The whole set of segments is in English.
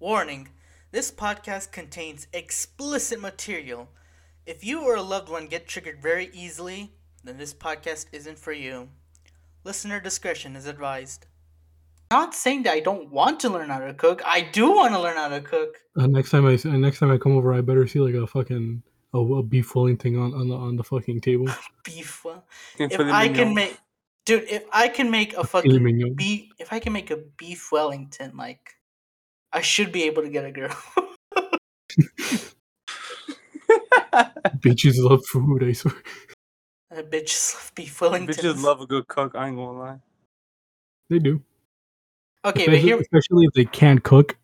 Warning this podcast contains explicit material. If you or a loved one get triggered very easily, then this podcast isn't for you. Listener discretion is advised. Not saying that I don't want to learn how to cook. I do want to learn how to cook. Uh, next time I uh, next time I come over, I better see like a fucking a, a beef Wellington on, on the on the fucking table. Beef. well, If for the I can make, dude, if I can make a fucking beef, if I can make a beef Wellington, like, I should be able to get a girl. Bitches love food. I swear. That bitches love beef Wellingtons. Bitches love a good cook. I ain't gonna lie. They do. Okay, but here, especially if they can't cook.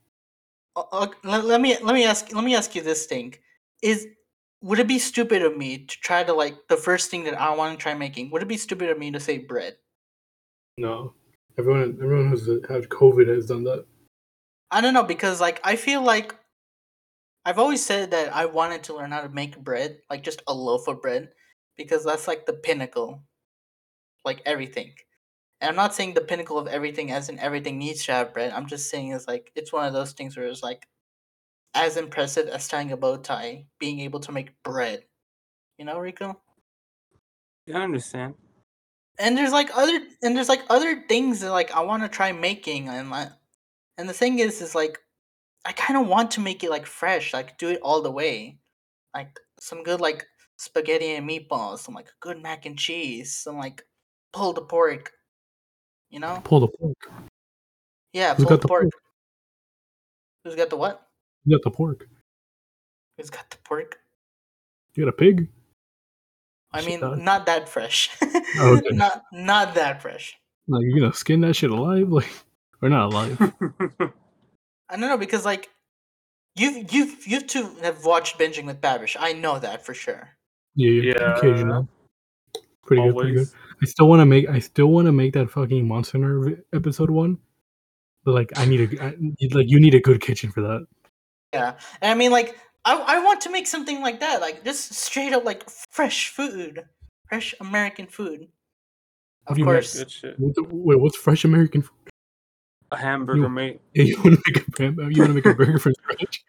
uh, uh, let, let me let me ask let me ask you this thing: Is would it be stupid of me to try to like the first thing that I want to try making? Would it be stupid of me to say bread? No, everyone everyone who's had COVID has done that. I don't know because like I feel like I've always said that I wanted to learn how to make bread, like just a loaf of bread, because that's like the pinnacle, like everything. And I'm not saying the pinnacle of everything as in everything needs to have bread. I'm just saying it's like it's one of those things where it's like as impressive as tying a bow tie, being able to make bread. You know, Rico? Yeah, I understand. and there's like other and there's like other things that like I want to try making and like and the thing is is like I kind of want to make it like fresh like do it all the way like some good like spaghetti and meatballs some like good mac and cheese some like pulled pork you know Pull the pork. yeah Who's pulled got the pork pork? who's got the what You got the pork. who's got the pork You got a pig. I mean dog. not that fresh Oh, okay. not not that fresh Like you gonna skin that shit alive? Like or not alive? I don't know because like you you you two have watched binging with Babish. I know that for sure. Yeah, yeah. Yeah. Occasional. Pretty good. Pretty good. I still want to make. I still want to make that fucking Monster Hunter episode one. But like, I need a I, like you need a good kitchen for that. Yeah, and I mean like I I want to make something like that, like just straight up like fresh food, fresh American food. Of do you mean? course, Good shit. What the, wait, what's fresh American food? A hamburger, You- mate. You want to make a bam- you want to make a burger from scratch?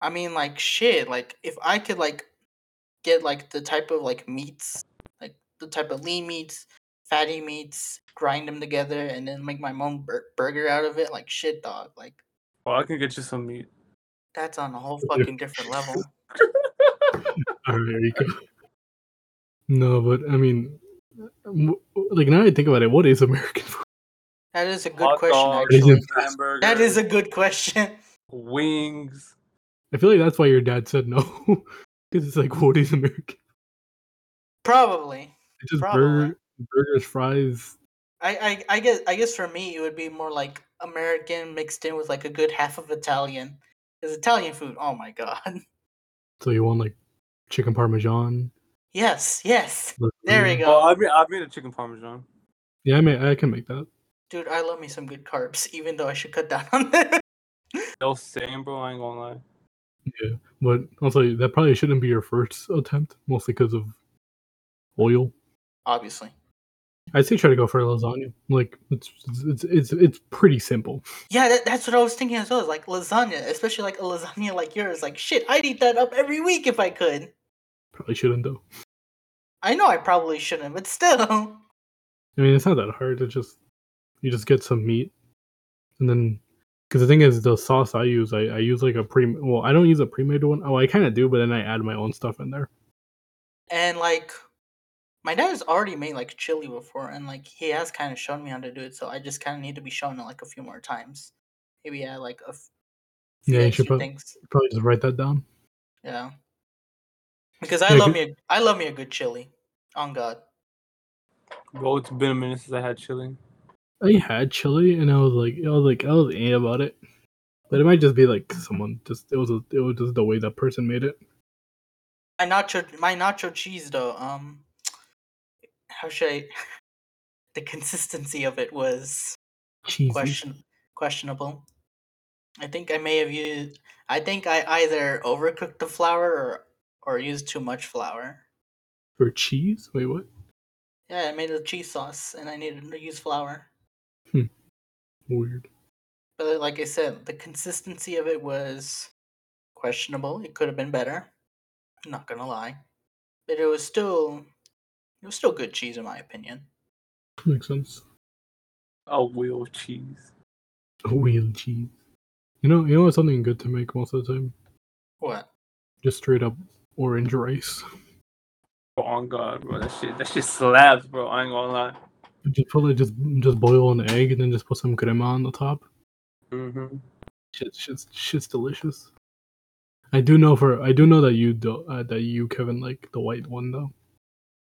I mean like shit. Like if I could like get like the type of like meats, like the type of lean meats, fatty meats, grind them together, and then make my own bur- burger out of it. Like shit, dog. Like Well, I can get you some meat. that's on a whole fucking different level. All right, there you go. No, but I mean, like now I think about it, what is American food? That is a good Hot question, dogs, actually. hamburger. That is a good question. wings. I feel like that's why your dad said no, because it's like, what is American? Probably. It's just Probably. burger, burgers, fries. I, I I guess I guess for me it would be more like American mixed in with like a good half of Italian. Because Italian food, oh my god. So you want like chicken parmesan? Yes, yes. There we go. Oh, I've made, I've made a chicken parmesan. Yeah, I may I can make that. Dude, I love me some good carbs, even though I should cut down on them. No same, bro. I ain't gonna lie. Yeah, but also that probably shouldn't be your first attempt, mostly because of oil. Obviously. I'd say try to go for a lasagna. Like it's it's it's it's pretty simple. Yeah, that, that's what I was thinking as well. Is like lasagna, especially like a lasagna like yours. Like shit, I'd eat that up every week if I could. Probably shouldn't though. I know I probably shouldn't, but still. I mean, it's not that hard. It's just you just get some meat, and then because the thing is, the sauce I use, I, I use like a pre. Well, I don't use a pre-made one. Oh, I kind of do, but then I add my own stuff in there. And like, my dad has already made like chili before, and like he has kind of shown me how to do it. So I just kind of need to be shown it like a few more times. Maybe add like a f- Yeah, you should extra prob- things. Probably just write that down. Yeah, because I Yeah, love 'cause- me. A, I love me a good chili. On God. Bro, it's been a minute since I had chili. I had chili, and I was like, I was like, I was eh about it, but it might just be like someone just it was a, it was just the way that person made it. My nacho, my nacho cheese though. Um, how should I? The consistency of it was Cheesy. question questionable. I think I may have used. I think I either overcooked the flour or or used too much flour. For cheese? Wait, what? Yeah, I made a cheese sauce and I needed to use flour. Hmm. Weird. But like I said, the consistency of it was questionable. It could have been better. I'm not gonna lie, but it was still it was still good cheese in my opinion. Makes sense. A wheel of cheese. A wheel cheese. You know, you know what's something good to make most of the time? What? Just straight up orange rice. Oh, on God, bro. That shit, that shit slaps, bro. I ain't gonna lie. Just put it, just just boil an egg and then just put some crema on the top. Mm-hmm. Shit, shit's, shit's delicious. I do know for I do know that you do uh, that you Kevin like the white one though,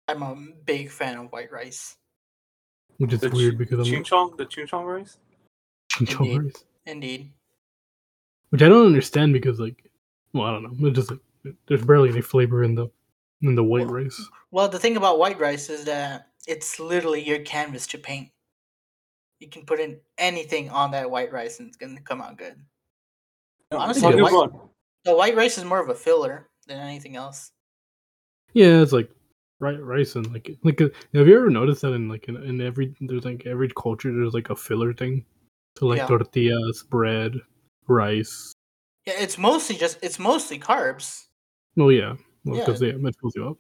I'm a big fan of white rice. which is The weird chi- because I'm chimichurri, the chimichurri rice. chinchon Indeed. rice, Indeed. which I don't understand because like, well I don't know, it's just like there's barely any flavor in the in the white Well, rice. Well, the thing about white rice is that it's literally your canvas to paint. You can put in anything on that white rice and it's gonna come out good. Honestly, the white- The white rice is more of a filler than anything else. Yeah, it's like ri- rice and like like uh, have you ever noticed that in like in, in every there's like every culture there's like a filler thing, so like Yeah. tortillas, bread, rice. Yeah, it's mostly just it's mostly carbs, Well, yeah, well, Yeah. because yeah, it fills you up.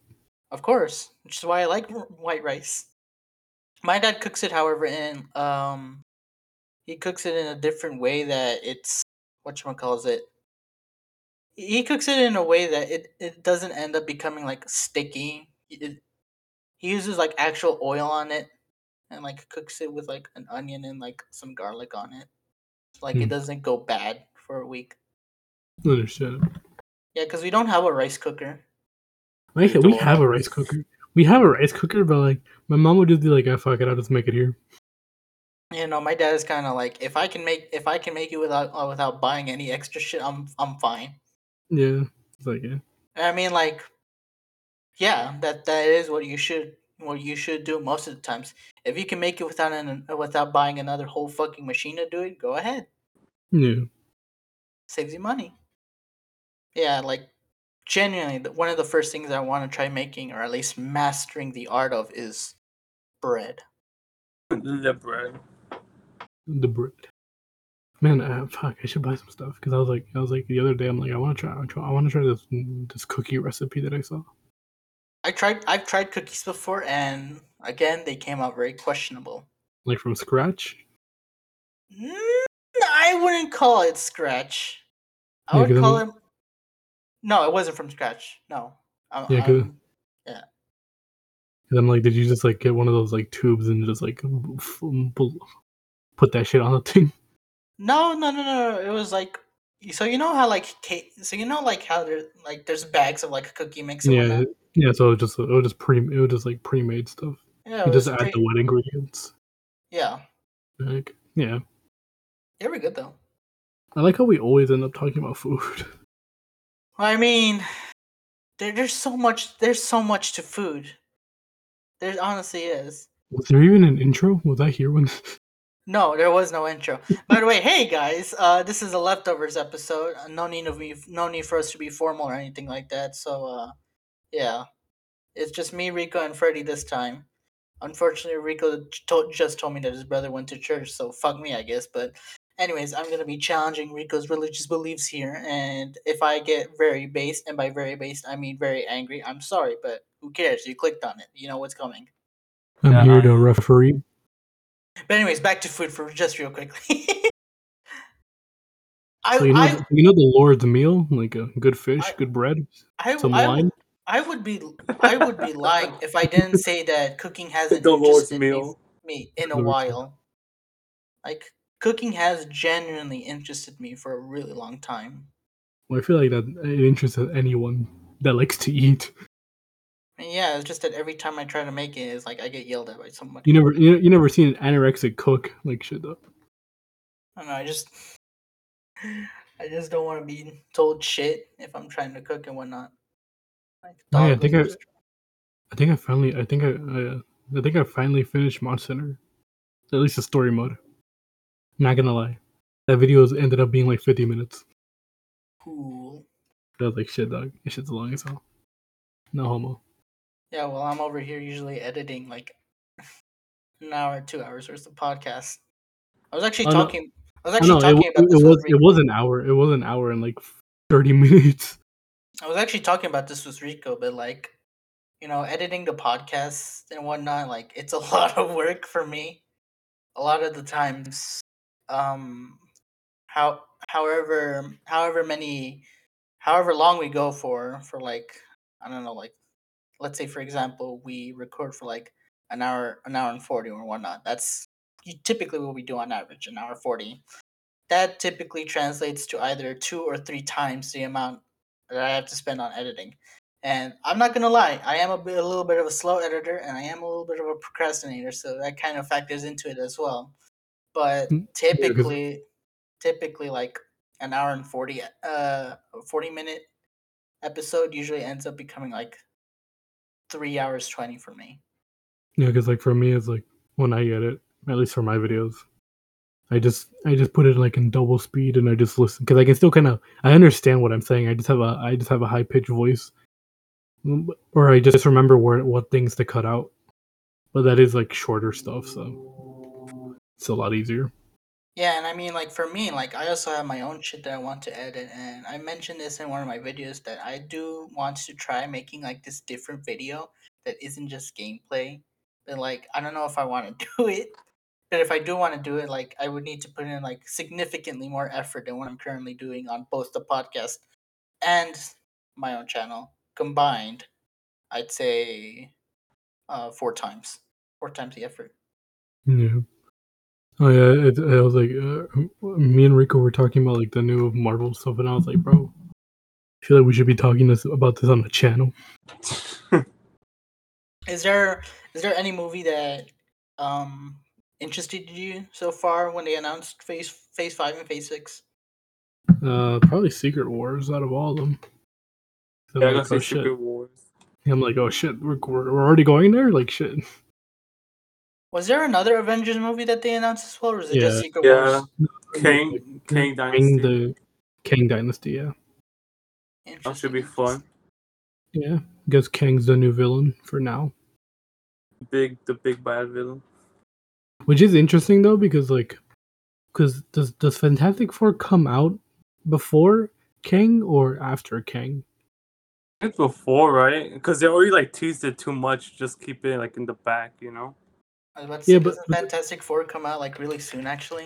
Of course, which is why I like white rice. My dad cooks it, however, in um, he cooks it in a different way that it's what you calls it. He cooks it in a way that it, it doesn't end up becoming like sticky. It, he uses like actual oil on it, and like cooks it with like an onion and like some garlic on it. Like Hmm. it doesn't go bad for a week. Understand. Yeah, because we don't have a rice cooker. I, You we have have a a rice rice cooker. We have a rice cooker, but like my mom would just be like, "I fuck it, I'll just make it here." You know, my dad is kind of like, if I can make if I can make it without uh, without buying any extra shit, I'm I'm fine. Yeah, it's like yeah, I mean, like, yeah, that that is what you should what you should do most of the times. If you can make it without an without buying another whole fucking machine to do it, go ahead. yeah. Saves you money. Yeah, like genuinely, one of the first things I want to try making, or at least mastering the art of, is bread. the bread. The bread. Man, uh, fuck! I should buy some stuff because I was like, I was like the other day, I'm like, I want to try, I, try, I want to try this this cookie recipe that I saw. I tried I've tried cookies before, and again, they came out very questionable. like from scratch. Mm, I wouldn't call it scratch. I Yeah, would 'cause call I'm- it. No, it wasn't from scratch. No. I'm, Yeah, 'cause- I'm- And I'm like, did you just like get one of those like tubes and just like put that shit on the thing? no, no, no, no. It was like. So you know how like cake. So you know like how there like there's bags of like cookie mix. And Yeah, whatnot? yeah. So it was just it was just pre it was just like pre-made stuff. yeah. You just add pretty- the wet ingredients. Yeah, Like, yeah, they were good though. I like how we always end up talking about food. I mean, there, there's so much. There's so much to food. There honestly is. Was there even an intro? Was I here when? No, there was no intro. By the way, hey guys, uh, this is a leftovers episode. Uh, No need of me, no need for us to be formal or anything like that. So, uh, yeah, it's just me, Rico, and Freddy this time. Unfortunately, Rico told, just told me that his brother went to church, so fuck me, I guess. But, anyways, I'm gonna be challenging Rico's religious beliefs here, and if I get very based, and by very based I mean very angry, I'm sorry, but who cares? You clicked on it. You know what's coming. I'm Yeah, here to referee. But anyways, back to food for just real quickly. I, So you know, I, you know the Lord's meal, like a good fish, I- good bread, I, some I, wine. would, I would be I would be lying if I didn't say that cooking hasn't The Lord's meal. me in a while. Like cooking has genuinely interested me for a really long time. Well, I feel like that it interests anyone that likes to eat. And yeah, it's just that every time I try to make it, it's like I get yelled at by somebody. You never, you, you never seen an anorexic cook like shit though. I don't know. I just, I just don't want to be told shit if I'm trying to cook and whatnot. Like, Oh, yeah, I think I- I think I finally, I think I, I, I think I finally finished Mod Center. At least the story mode. Not gonna lie, that video has ended up being like 50 minutes. cool. I was like, shit, dog, this shit's long as hell. No homo. Yeah, well, I'm over here usually editing like an hour, two hours worth of podcast. I was actually Oh, no. talking. I was I actually it, talking wa- about it was it was an hour. It was an hour and like thirty minutes. I was actually talking about this with Rico, but like, you know, editing the podcast and whatnot, like it's a lot of work for me. A lot of the times, um, how however however many, however long we go for for like I don't know, like let's say for example we record for like an hour, an hour and forty or whatnot. That's typically what we do on average, an hour forty. That typically translates to either two or three times the amount that I have to spend on editing. And I'm not gonna lie, I am a, bit, a little bit of a slow editor, and I am a little bit of a procrastinator, so that kind of factors into it as well. But Mm, typically, typically like an hour and forty, uh, forty minute episode usually ends up becoming like three hours twenty for me. Yeah, because like for me, it's like when I edit, at least for my videos, I just I just put it like in double speed and I just listen because I can still kind of I understand what I'm saying. I just have a I just have a high pitched voice, Mm, or I just remember where what things to cut out. But that is like shorter stuff, so it's a lot easier. Yeah, and I mean, like for me, like I also have my own shit that I want to edit, and I mentioned this in one of my videos that I do want to try making like this different video that isn't just gameplay. But like, I don't know if I want to do it, but if I do want to do it, like I would need to put in like significantly more effort than what I'm currently doing on both the podcast and my own channel combined. I'd say uh, four times, four times the effort. Yeah. Oh yeah, it, I was like, uh, me and Rico were talking about like the new Marvel stuff, and I was like, bro, I feel like we should be talking this about this on the channel. Is there is there any movie that um interested you so far when they announced phase phase five and phase six? Uh, probably Secret Wars out of all of them. I'm yeah, I'm like, oh say shit. Secret Wars. I'm like, oh shit, we're, we're we're already going there. Like shit. Was there another Avengers movie that they announced as well, or is it just Yeah. Secret Yeah. Wars? Kang, Kang Dynasty. Kang the Kang Dynasty. Yeah, That should be Interesting, fun. yeah. I guess Kang's the new villain for now, Big, the big bad villain. which is interesting though because like, because does does Fantastic Four come out before Kang or after Kang? It's before, right? Because they already like teased it too much. Just keep it like in the back, you know. I was about to Yeah, say, but- doesn't Fantastic Four come out like really soon? Actually,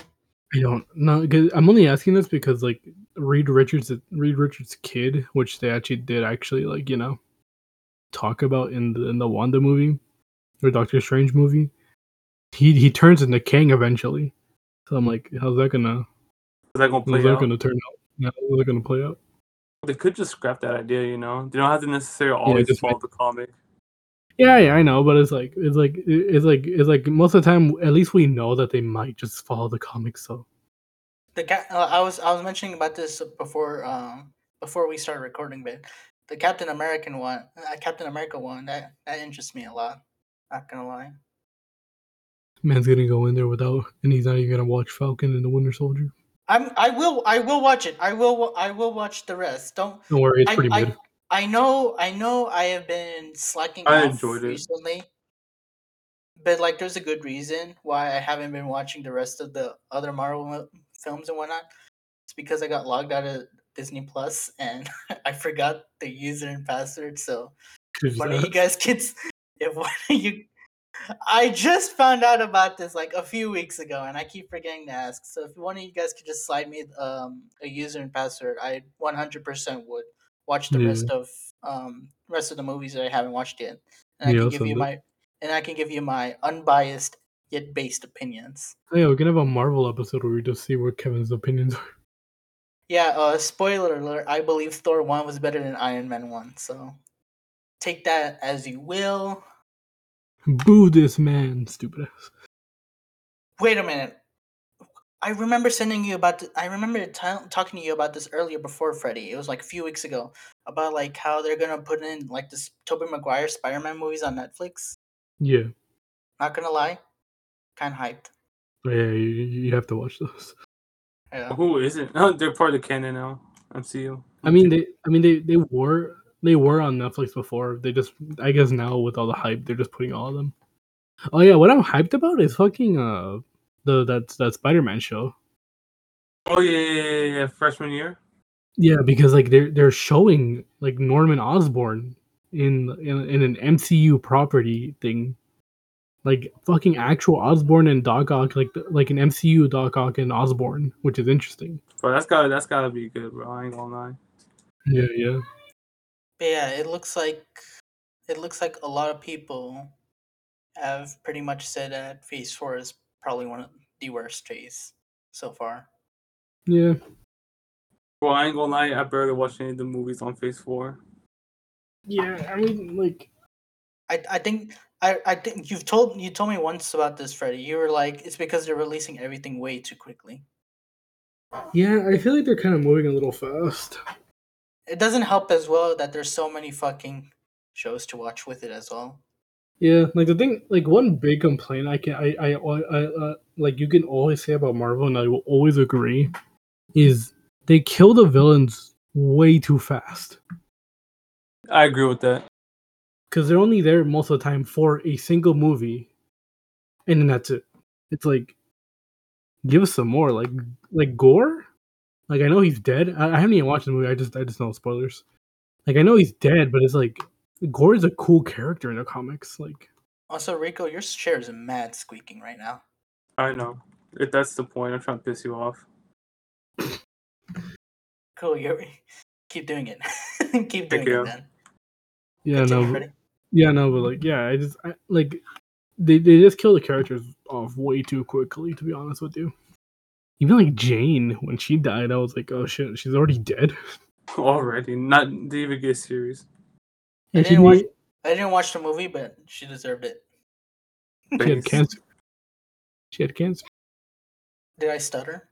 I don't know. I'm only asking this because like Reed Richards, Reed Richards' kid, which they actually did actually like you know talk about in the in the Wanda movie or Doctor Strange movie. He he turns into Kang eventually. So I'm like, how's that gonna Is that gonna play how's that gonna turn out? Yeah, how's that gonna play out? They could just scrap that idea, you know. They don't have to necessarily always just follow the comic. Yeah, yeah, I know, but it's like it's like it's like it's like most of the time, at least we know that they might just follow the comics. So the ca- uh, I was I was mentioning about this before um before we started recording, but the Captain American one, uh, Captain America one, that that interests me a lot. Not gonna lie. man's gonna go in there without, and he's not even gonna watch Falcon and the Winter Soldier. I'm I will I will watch it. I will I will watch the rest. Don't Don't worry, it's I, pretty I, mid. I know I know I have been slacking I off enjoyed it. recently. But like there's a good reason why I haven't been watching the rest of the other Marvel mo- films and whatnot. It's because I got logged out of Disney Plus and I forgot the user and password. So if one of you guys kids if one of you I just found out about this like a few weeks ago and I keep forgetting to ask. So if one of you guys could just slide me um a user and password, I 100% would watch the Yeah. rest of um rest of the movies that I haven't watched yet. And I Yeah, can give you my and I can give you my unbiased yet based opinions. Oh, Yeah, we're gonna have a Marvel episode where we just see what Kevin's opinions are. Yeah, uh spoiler alert, I believe Thor 1 was better than Iron Man 1. So take that as you will. Boo this man, stupid ass. Wait a minute. I remember sending you about. th- I remember t- talking to you about this earlier before Freddy. It was like a few weeks ago about like how they're gonna put in like this Tobey Maguire Spider-Man movies on Netflix. Yeah, Not gonna lie, kind of hyped. yeah, you, you have to watch those. Yeah. Who isn't? Oh, they're part of the canon now. MCU. I mean, they, I mean, they, they were, they were on Netflix before. They just, I guess now with all the hype, they're just putting all of them. Oh yeah, what I'm hyped about is fucking uh, the that that Spider-Man show. Oh yeah, yeah, yeah, yeah. Freshman year. Yeah, because like they're they're showing like Norman Osborn in in, in an MCU property thing, like fucking actual Osborn and Doc Ock, like like an MCU Doc Ock and Osborn, which is interesting. Bro, that's gotta that's gotta be good, bro. I ain't gonna lie. Yeah, yeah. But yeah, it looks like it looks like a lot of people have pretty much said that Phase Four is probably one of the worst phase so far. Yeah. Well, I ain't gonna lie. I barely watched any of the movies on Phase Four. Yeah, I mean like I I think I, I think you've told you told me once about this, Freddie. You were like, it's because they're releasing everything way too quickly. Yeah, I feel like they're kind of moving a little fast. It doesn't help as well that there's so many fucking shows to watch with it as well. Yeah, like the thing, like one big complaint I can, I, I, I, uh, like you can always say about Marvel, and I will always agree, is they kill the villains way too fast I agree with that. because they're only there most of the time for a single movie, and then that's it. It's like, give us some more, like, like Gorr. Like I know he's dead. I, I haven't even watched the movie. I just, I just know spoilers. Like I know he's dead, but it's like Gorr is a cool character in the comics. Like. Also, Rico, your chair is mad squeaking right now. I know. If that's the point, I'm trying to piss you off. Cool, you keep doing it. keep doing you. it then. Yeah, Continue, no, but- Yeah, no, but like, yeah, I just I, like they they just kill the characters off way too quickly. To be honest with you, even like Jane when she died, I was like, oh shit, she's already dead. Already, not didn't even get serious. And I didn't watch- made- I didn't watch the movie, but she deserved it. she had cancer. She had cancer. Did I stutter?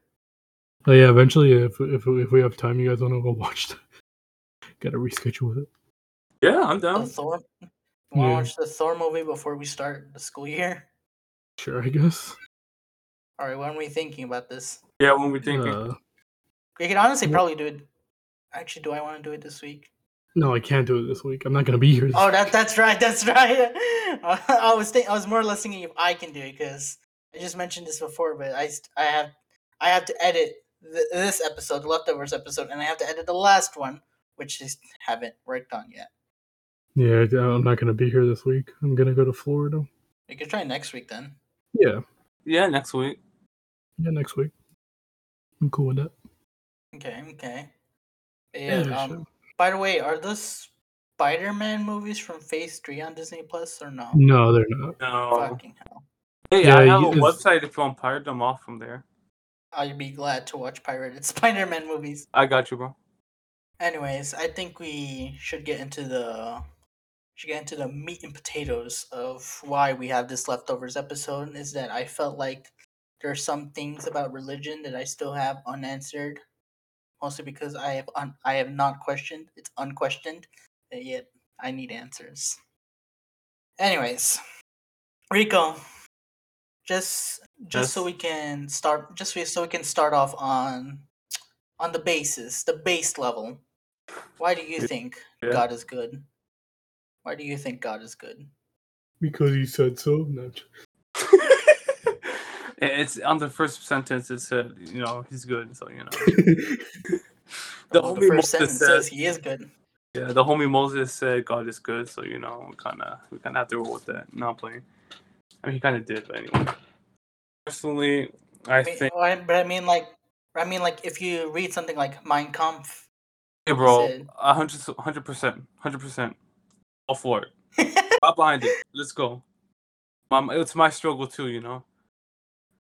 Oh yeah, eventually, if if if we have time, you guys want to go watch that. Gotta reschedule it. Yeah, I'm The down. Thor. Want to Yeah. watch the Thor movie before we start the school year? Sure, I guess. All right, when are we thinking about this? Yeah, when we thinking. Uh, We could honestly probably do it. Actually, do I want to do it this week? No, I can't do it this week. I'm not gonna be here. This Oh, that that's right. That's right. I was think I was more or less thinking if I can do it because I just mentioned this before, but I I have I have to edit th- this episode, the leftovers episode, and I have to edit the last one, which I haven't worked on yet. Yeah, I'm not gonna be here this week. I'm gonna go to Florida. We could try next week then. Yeah, Yeah, next week. yeah, next week. I'm cool with that. Okay, okay. Yeah. Yeah, um. sure. By the way, are the Spider-Man movies from Phase Three on Disney Plus or no? No, they're not. No. Fucking hell! Hey, Yeah, I have a you- it's- website if you want to pirate them off from there. I'd be glad to watch pirated Spider-Man movies. I got you, bro. Anyways, I think we should get into the should get into the meat and potatoes of why we have this leftovers episode. Is that I felt like there are some things about religion that I still have unanswered, mostly because I have un- I have not questioned. It's unquestioned, and yet I need answers. Anyways, Rico, just just so we can start, just so we can start off on on the basis, the base level. Why do you Yeah. think Yeah. God is good? Why do you think God is good? Because he said so. No. It's on the first sentence. It said, you know, he's good. So you know, the the Well, homie first Moses sentence said, says he is good. yeah, the homie Moses said God is good. So you know, we kind of we kind of have to roll with that. Not playing. I mean, he kind of did, but anyway. Personally, I I mean, think, I- but I mean, like, I mean, like, if you read something like Mein Kampf, hey, bro, hundred, hundred percent, hundred percent, all for it. Got behind it. Let's go. Mom, it's my struggle too, you know.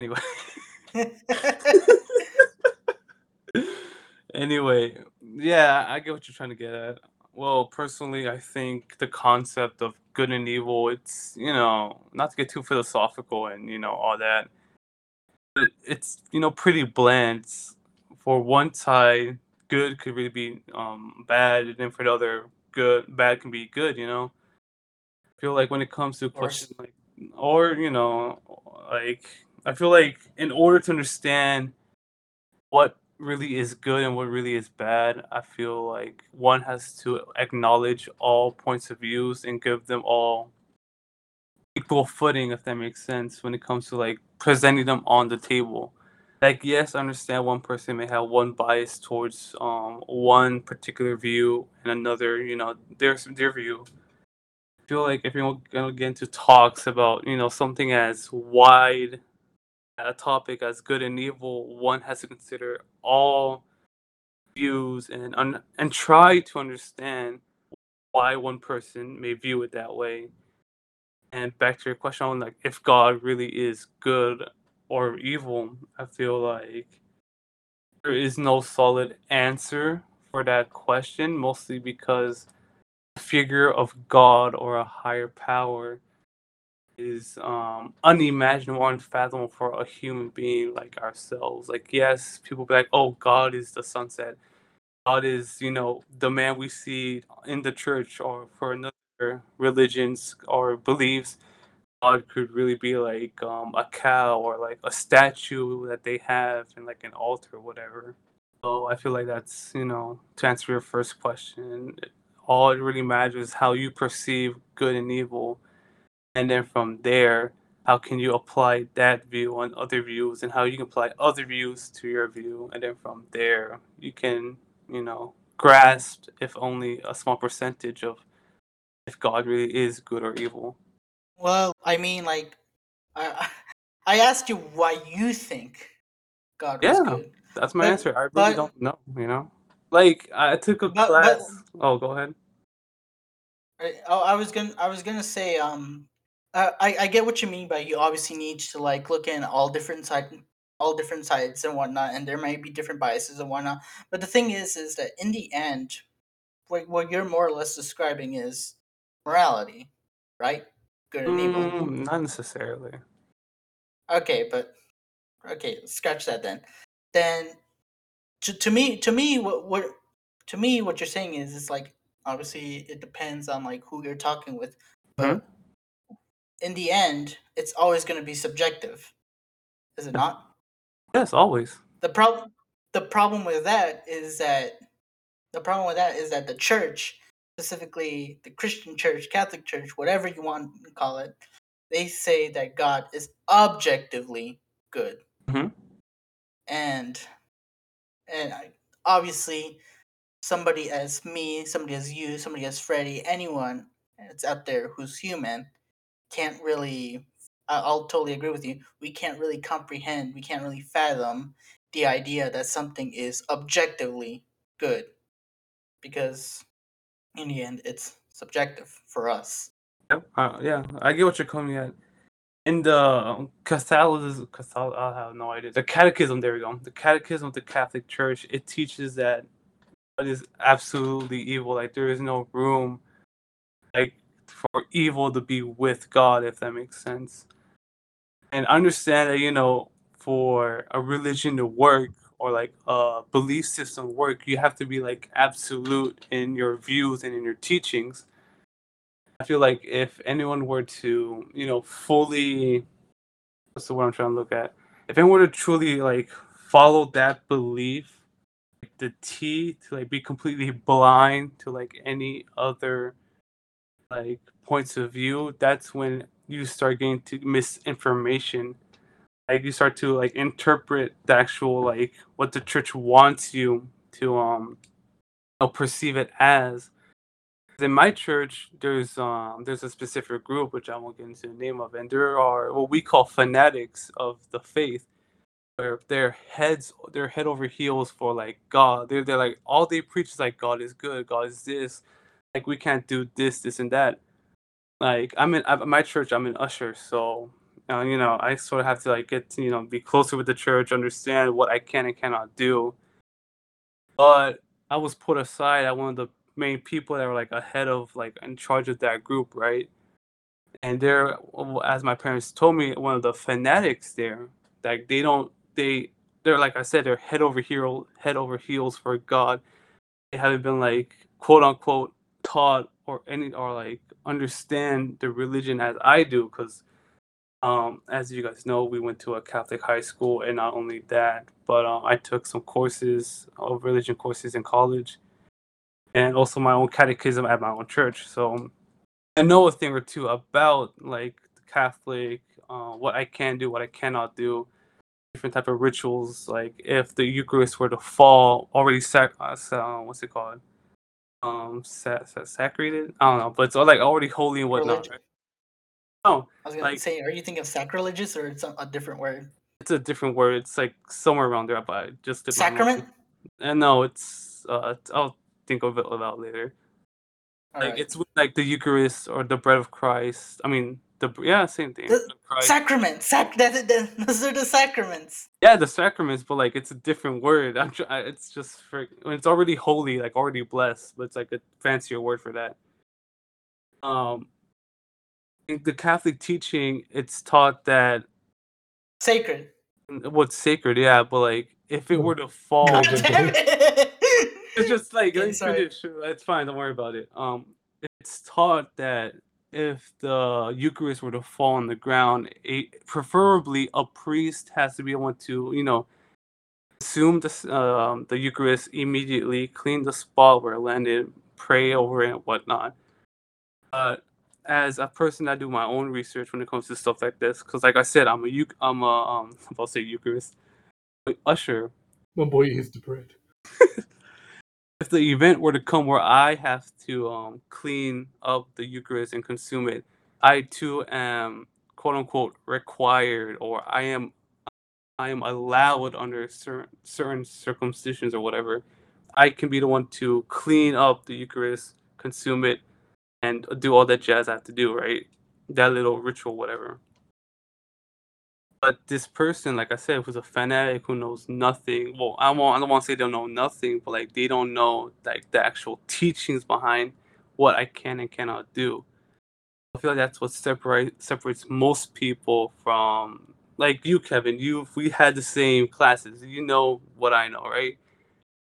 Anyway. anyway, yeah, I get what you're trying to get at. Well, personally, I think the concept of good and evil, it's, you know, not to get too philosophical and, you know, all that. It's, you know, pretty bland. For one side, good could really be um, bad, and then for the other, good, bad can be good, you know. I feel like when it comes to a Or s- question like, or, you know, like, I feel like in order to understand what really is good and what really is bad, I feel like one has to acknowledge all points of views and give them all equal footing, if that makes sense, when it comes to like presenting them on the table. like yes, I understand one person may have one bias towards um one particular view and another, you know, their their view. I feel like if you're gonna get into talks about, you know, something as wide a topic as good and evil, one has to consider all views and un- and try to understand why one person may view it that way. And back to your question on like if God really is good or evil, I feel like there is no solid answer for that question, mostly because the figure of God or a higher power is um, unimaginable, unfathomable for a human being like ourselves. Like, yes, people be like, "Oh, God is the sunset. God is, you know, the man we see in the church or for another religions or beliefs." God could really be like um, a cow or like a statue that they have and like an altar or whatever. So I feel like that's you know to answer your first question, all it really matters is how you perceive good and evil, and then from there, how can you apply that view on other views, and how you can apply other views to your view, and then from there you can you know grasp if only a small percentage of if God really is good or evil. Well, I mean, like, I I asked you why you think God was Yeah, good, that's my but answer. I really but don't know, you know? Like, I took a but but class Oh, go ahead. I, oh, I was gonna I was gonna say um uh, I I get what you mean but you obviously need to like look in all different side all different sides and whatnot and there might be different biases and whatnot but the thing is is that in the end what, what you're more or less describing is morality right good and evil Mm, not necessarily. okay but okay scratch that then then to, to me to me what what to me what you're saying is is like obviously it depends on like who you're talking with Mhm. but in the end it's always going to be subjective is it not Yes, always. the problem the problem with that is that the problem with that is that the church specifically the christian church catholic church whatever you want to call it they say that god is objectively good Mhm. and and I, obviously somebody as me somebody as you somebody as freddy anyone that's out there who's human can't really i'll totally agree with you we can't really comprehend we can't really fathom the idea that something is objectively good because in the end it's subjective for us Yep. Uh, yeah, I get what you're coming at. In the um, Catholicism, Catholic, I have no idea. The Catechism, there we go. The Catechism of the Catholic Church, it teaches that it is absolutely evil. Like there is no room, like for evil to be with God, if that makes sense. And understand that you know, for a religion to work or like a belief system work, you have to be like absolute in your views and in your teachings. I feel like if anyone were to, you know, fully what's the word I'm trying to look at? If anyone were to truly like follow that belief, like the T to like be completely blind to like any other like points of view, that's when you start getting to misinformation. Like you start to like interpret the actual like what the church wants you to um perceive it as in my church there's um there's a specific group which i won't get into the name of and there are what we call fanatics of the faith where their heads they're head over heels for like god they're, they're like all they preach is like god is good god is this like we can't do this this and that like i'm in at my church i'm an usher so uh, you know i sort of have to like get to you know be closer with the church understand what i can and cannot do but I was put aside at one of the main people that were like ahead of like in charge of that group, right? And they're as my parents told me, one of the fanatics there, like they don't they they're like I said, they're head over heel head over heels for God. They haven't been like quote unquote taught or any or like understand the religion as I do, because um, as you guys know, we went to a Catholic high school, and not only that, but uh, I took some courses of religion courses in college, and also my own catechism at my own church. So I know a thing or two about like the Catholic, uh, what I can do, what I cannot do. different type of rituals. Like if the Eucharist were to fall, already sac, uh, sa- what's it called? Um, sa- sa- sacrated. I don't know, but it's all like already holy and whatnot. Right? No, I was gonna Like- say, are you thinking of sacrilegious or it's a, a different word? it's a different word. It's like somewhere around there, but I just did. Sacrament. And no, it's uh, I'll think of it about later. All like right. it's with, like the Eucharist or the bread of Christ. I mean, the yeah, same thing. The- bread of Christ. Sacrament. Sac. That, that, those are the sacraments. yeah, the sacraments, but like it's a different word. I'm tr- it's just for when it's already holy, like already blessed, but it's like a fancier word for that. Um, in the Catholic teaching, it's taught that Sacred. what's sacred, yeah, but like if it were to fall, God damn it. it's just like Okay, let me sorry. finish. It's fine. Don't worry about it. Um, it's taught that if the Eucharist were to fall on the ground, a, preferably a priest has to be able to, you know, consume the um, the Eucharist immediately, clean the spot where it landed, pray over it, and whatnot. But as a person that do my own research when it comes to stuff like this, because like I said, I'm a I'm a um, about say Eucharist, usher My boy eats the bread. if the event were to come where I have to um, clean up the Eucharist and consume it, I too am quote unquote required, or I am I am allowed under certain certain circumstances or whatever. I can be the one to clean up the Eucharist, consume it, and do all that jazz I have to do, right? That little ritual, whatever. But this person, like I said, who's a fanatic who knows nothing. Well, I won't. I don't want to say they don't know nothing, but like they don't know like the actual teachings behind what I can and cannot do. I feel like that's what separate separates most people from like you, Kevin. You, we had the same classes. You know what I know, right?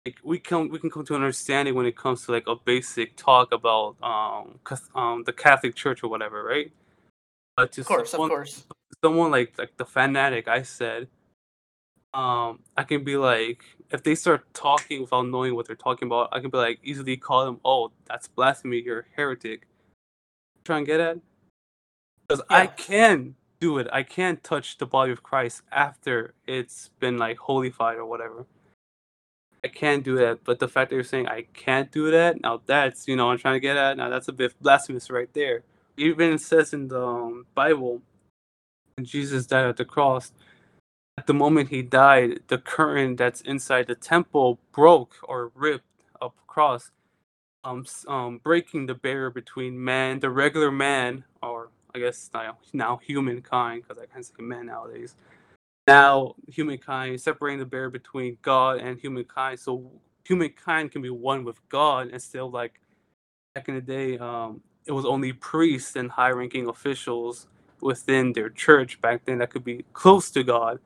Like we can we can come to an understanding when it comes to like a basic talk about um, um, the Catholic Church or whatever, right? But to Of course, of course. Someone like like the fanatic I said, um, I can be like if they start talking without knowing what they're talking about, I can be like easily call them, oh, that's blasphemy, you're a heretic. Try and get at? Because I can do it. I can touch the body of Christ after it's been like holified or whatever. I can do that, but the fact that you're saying I can't do that, now that's you know I'm trying to get at. Now that's a bit blasphemous right there. Even it says in the um, Bible, when Jesus died at the cross, at the moment he died, the curtain that's inside the temple broke or ripped across, um, um, breaking the barrier between man, the regular man, or I guess now, now humankind, because I can't say man nowadays. Now humankind separating the barrier between God and humankind, so humankind can be one with God instead of like back in the day, um, it was only priests and high-ranking officials within their church back then that could be close to God.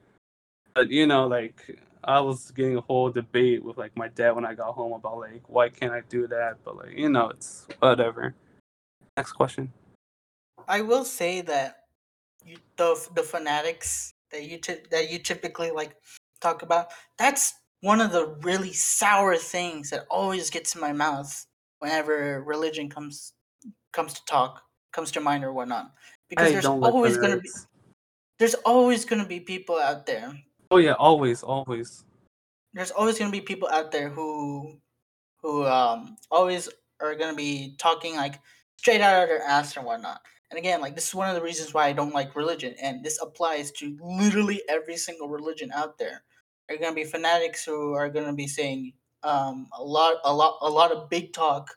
But you know, like I was getting a whole debate with like my dad when I got home about like why can't I do that? But like you know, it's whatever. Next question. I will say that you, the the fanatics that you ty- that you typically like talk about. That's one of the really sour things that always gets in my mouth whenever religion comes comes to talk, comes to mind or whatnot. Because I there's always gonna be there's always gonna be people out there. Oh yeah, always, always. there's always going to be people out there who who um always are going to be talking like straight out of their ass and whatnot. And again like this is one of the reasons why i don't like religion and this applies to literally every single religion out there. There are going to be fanatics who are going to be saying um a lot a lot a lot of big talk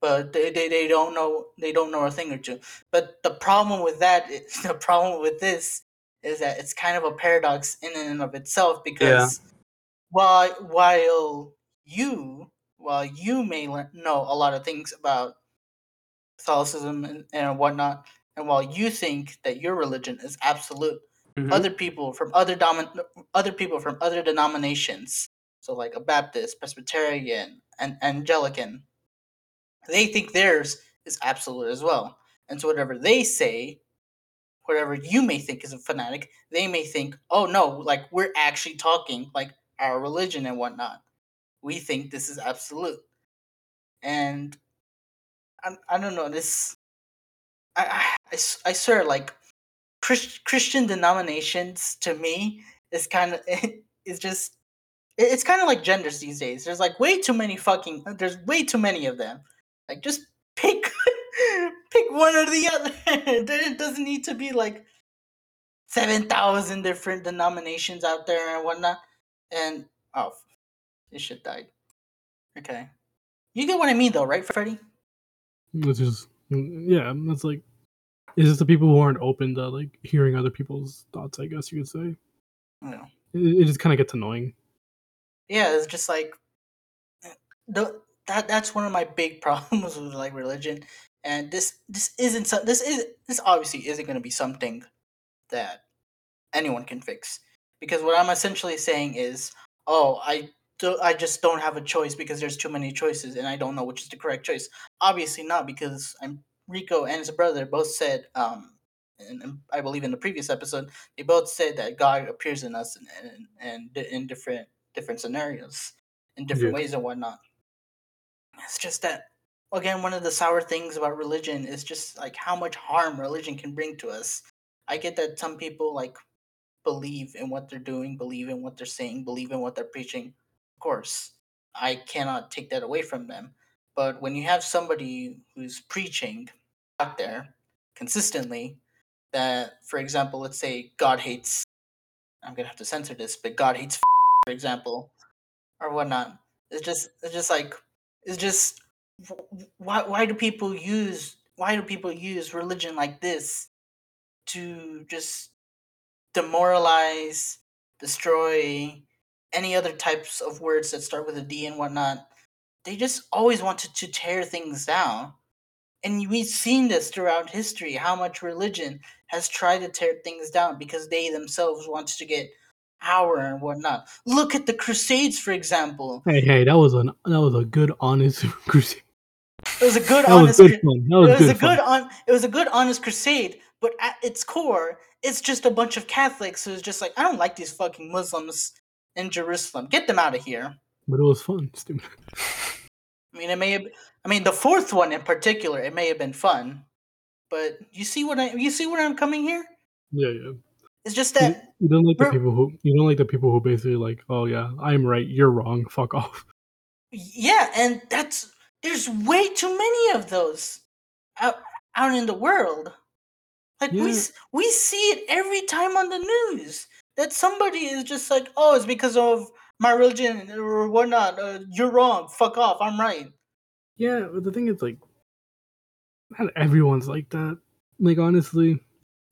but they, they, they don't know they don't know a thing or two but the problem with that, the problem with this is that it's kind of a paradox in and of itself because while while you while you may learn, know a lot of things about Catholicism and, and whatnot, and while you think that your religion is absolute, Mhm. other people from other domin- other people from other denominations, so like a Baptist, Presbyterian, and Anglican, they think theirs is absolute as well. And so whatever they say, whatever you may think is a fanatic, they may think, oh no, like we're actually talking like our religion and whatnot. We think this is absolute. And I, I don't know, this I, I, I swear like Christ, Christian denominations to me is kind of it's just it's kind of like genders these days. There's like way too many fucking there's way too many of them. Like just pick pick one or the other. There- it doesn't need to be like seven thousand different denominations out there and whatnot. And oh, this shit died. Okay, you get what I mean though, right, Freddie? It's just mm, yeah, that's like it's just the people who aren't open to like hearing other people's thoughts. I guess you could say Yeah. it, it just kind of gets annoying. yeah it's just like the that that's one of my big problems with like religion and this this isn't some this is this obviously isn't going to be something that anyone can fix because what i'm essentially saying is oh i do, i just don't have a choice because there's too many choices and i don't know which is the correct choice obviously not because i'm rico and his brother both said um and, and i believe in the previous episode they both said that god appears in us and and, in different different scenarios in different Yeah. ways and whatnot. It's just that again, one of the sour things about religion is just like how much harm religion can bring to us. I get that some people like believe in what they're doing, believe in what they're saying, believe in what they're preaching. Of course, I cannot take that away from them. But when you have somebody who's preaching out there consistently, that, for example, let's say God hates, I'm gonna have to censor this, but God hates, for example, or whatnot. It's just, it's just like, it's just, wh- wh- why, why do people use, why do people use religion like this to just demoralize, destroy, any other types of words that start with a D and whatnot? They just always wanted to tear things down. And we've seen this throughout history how much religion has tried to tear things down because they themselves wanted to get power and whatnot. Look at the Crusades, for example. Hey, hey, that was an that was a good honest crusade. It was a good, That was honest. good fun. That was, it was good a fun. good on. It was a good, honest crusade. But at its core, it's just a bunch of Catholics who's just like, I don't like these fucking Muslims in Jerusalem. Get them out of here. But it was fun. Stupid. I mean, it may have. I mean, the fourth one in particular, it may have been fun, but you see what I you see where I'm coming here? Yeah, yeah. It's just that you don't like the people who you don't like the people who basically like, oh yeah, I'm right, you're wrong, fuck off. yeah, and that's there's way too many of those out out in the world. Like we Yeah. s- we see it every time on the news that somebody is just like, oh, it's because of my religion or whatnot. Uh, you're wrong. Fuck off. I'm right. Yeah, but the thing is like, not everyone's like that. Like honestly,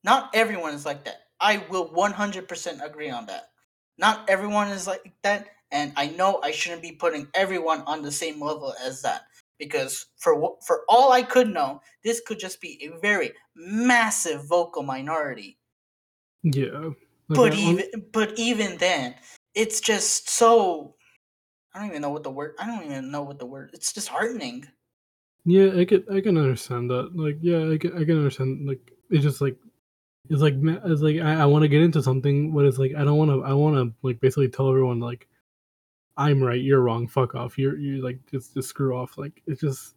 Not everyone is like that. I will 100% agree on that. Not everyone is like that, and I know I shouldn't be putting everyone on the same level as that because for for all I could know, this could just be a very massive vocal minority. yeah. Like, but even but even then, it's just so I don't even know what the word. I don't even know what the word. It's disheartening. Yeah, I can I can understand that. Like, yeah, I can I can understand. Like, it's just like it's like it's like I, I want to get into something, but it's like I don't want to. I want to like basically tell everyone like I'm right, you're wrong, fuck off. You're you like just just screw off. Like it's just.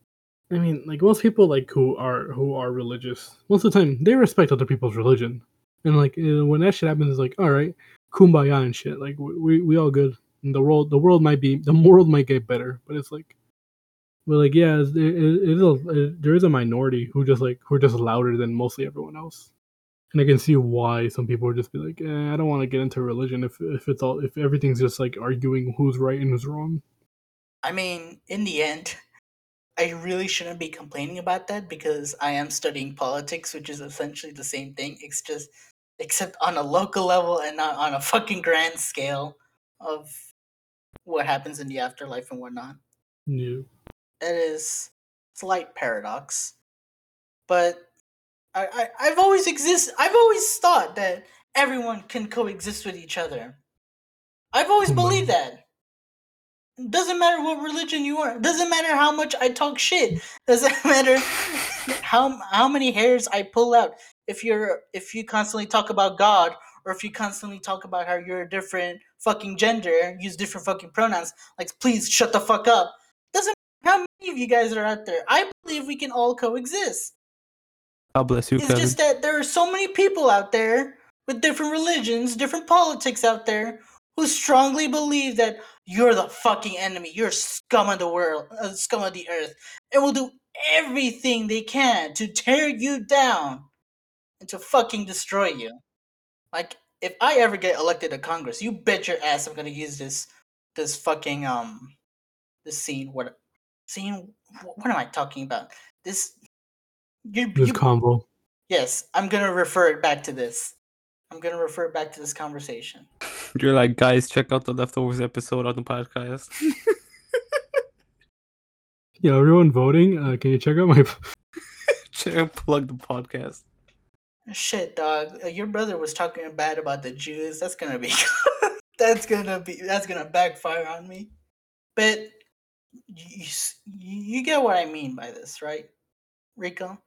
I mean, like most people like who are who are religious, most of the time they respect other people's religion, and like when that shit happens, it's like all right, kumbaya and shit. Like we we, we all good. And the world the world might be the world might get better, but it's like but like, yeah, it, it, it is a, it, there is a minority who just like who are just louder than mostly everyone else, and I can see why some people would just be like, eh, I don't want to get into religion if if it's all if everything's just like arguing who's right and who's wrong. I mean, in the end, I really shouldn't be complaining about that because I am studying politics, which is essentially the same thing. It's just, except on a local level and not on a fucking grand scale of what happens in the afterlife and whatnot. Yeah, That is slight paradox, but I, I I've always exist. I've always thought that everyone can coexist with each other. I've always Hmm. believed that. Doesn't matter what religion you are. Doesn't matter how much I talk shit. Doesn't matter how how many hairs I pull out. If you're if you constantly talk about God or if you constantly talk about how you're a different fucking gender, use different fucking pronouns, like please shut the fuck up. Doesn't matter how many of you guys are out there. I believe we can all coexist. God bless you, It's Kevin. just that there are so many people out there with different religions, different politics out there who strongly believe that you're the fucking enemy, you're scum of the world, uh, scum of the earth, and will do everything they can to tear you down and to fucking destroy you. Like, if I ever get elected to Congress, you bet your ass I'm gonna use this this fucking um this scene what scene what am I talking about? This you, This you combo. yes, I'm gonna refer it back to this. I'm gonna refer it back to this conversation. You're like, guys, check out the leftovers episode on the podcast. Yeah, everyone voting. Uh, can you check out my? check plug the podcast. Shit, dog. uh, Your brother was talking bad about the Jews. That's gonna be. that's gonna be. That's gonna backfire on me. But you, you get what I mean by this, right, Rico?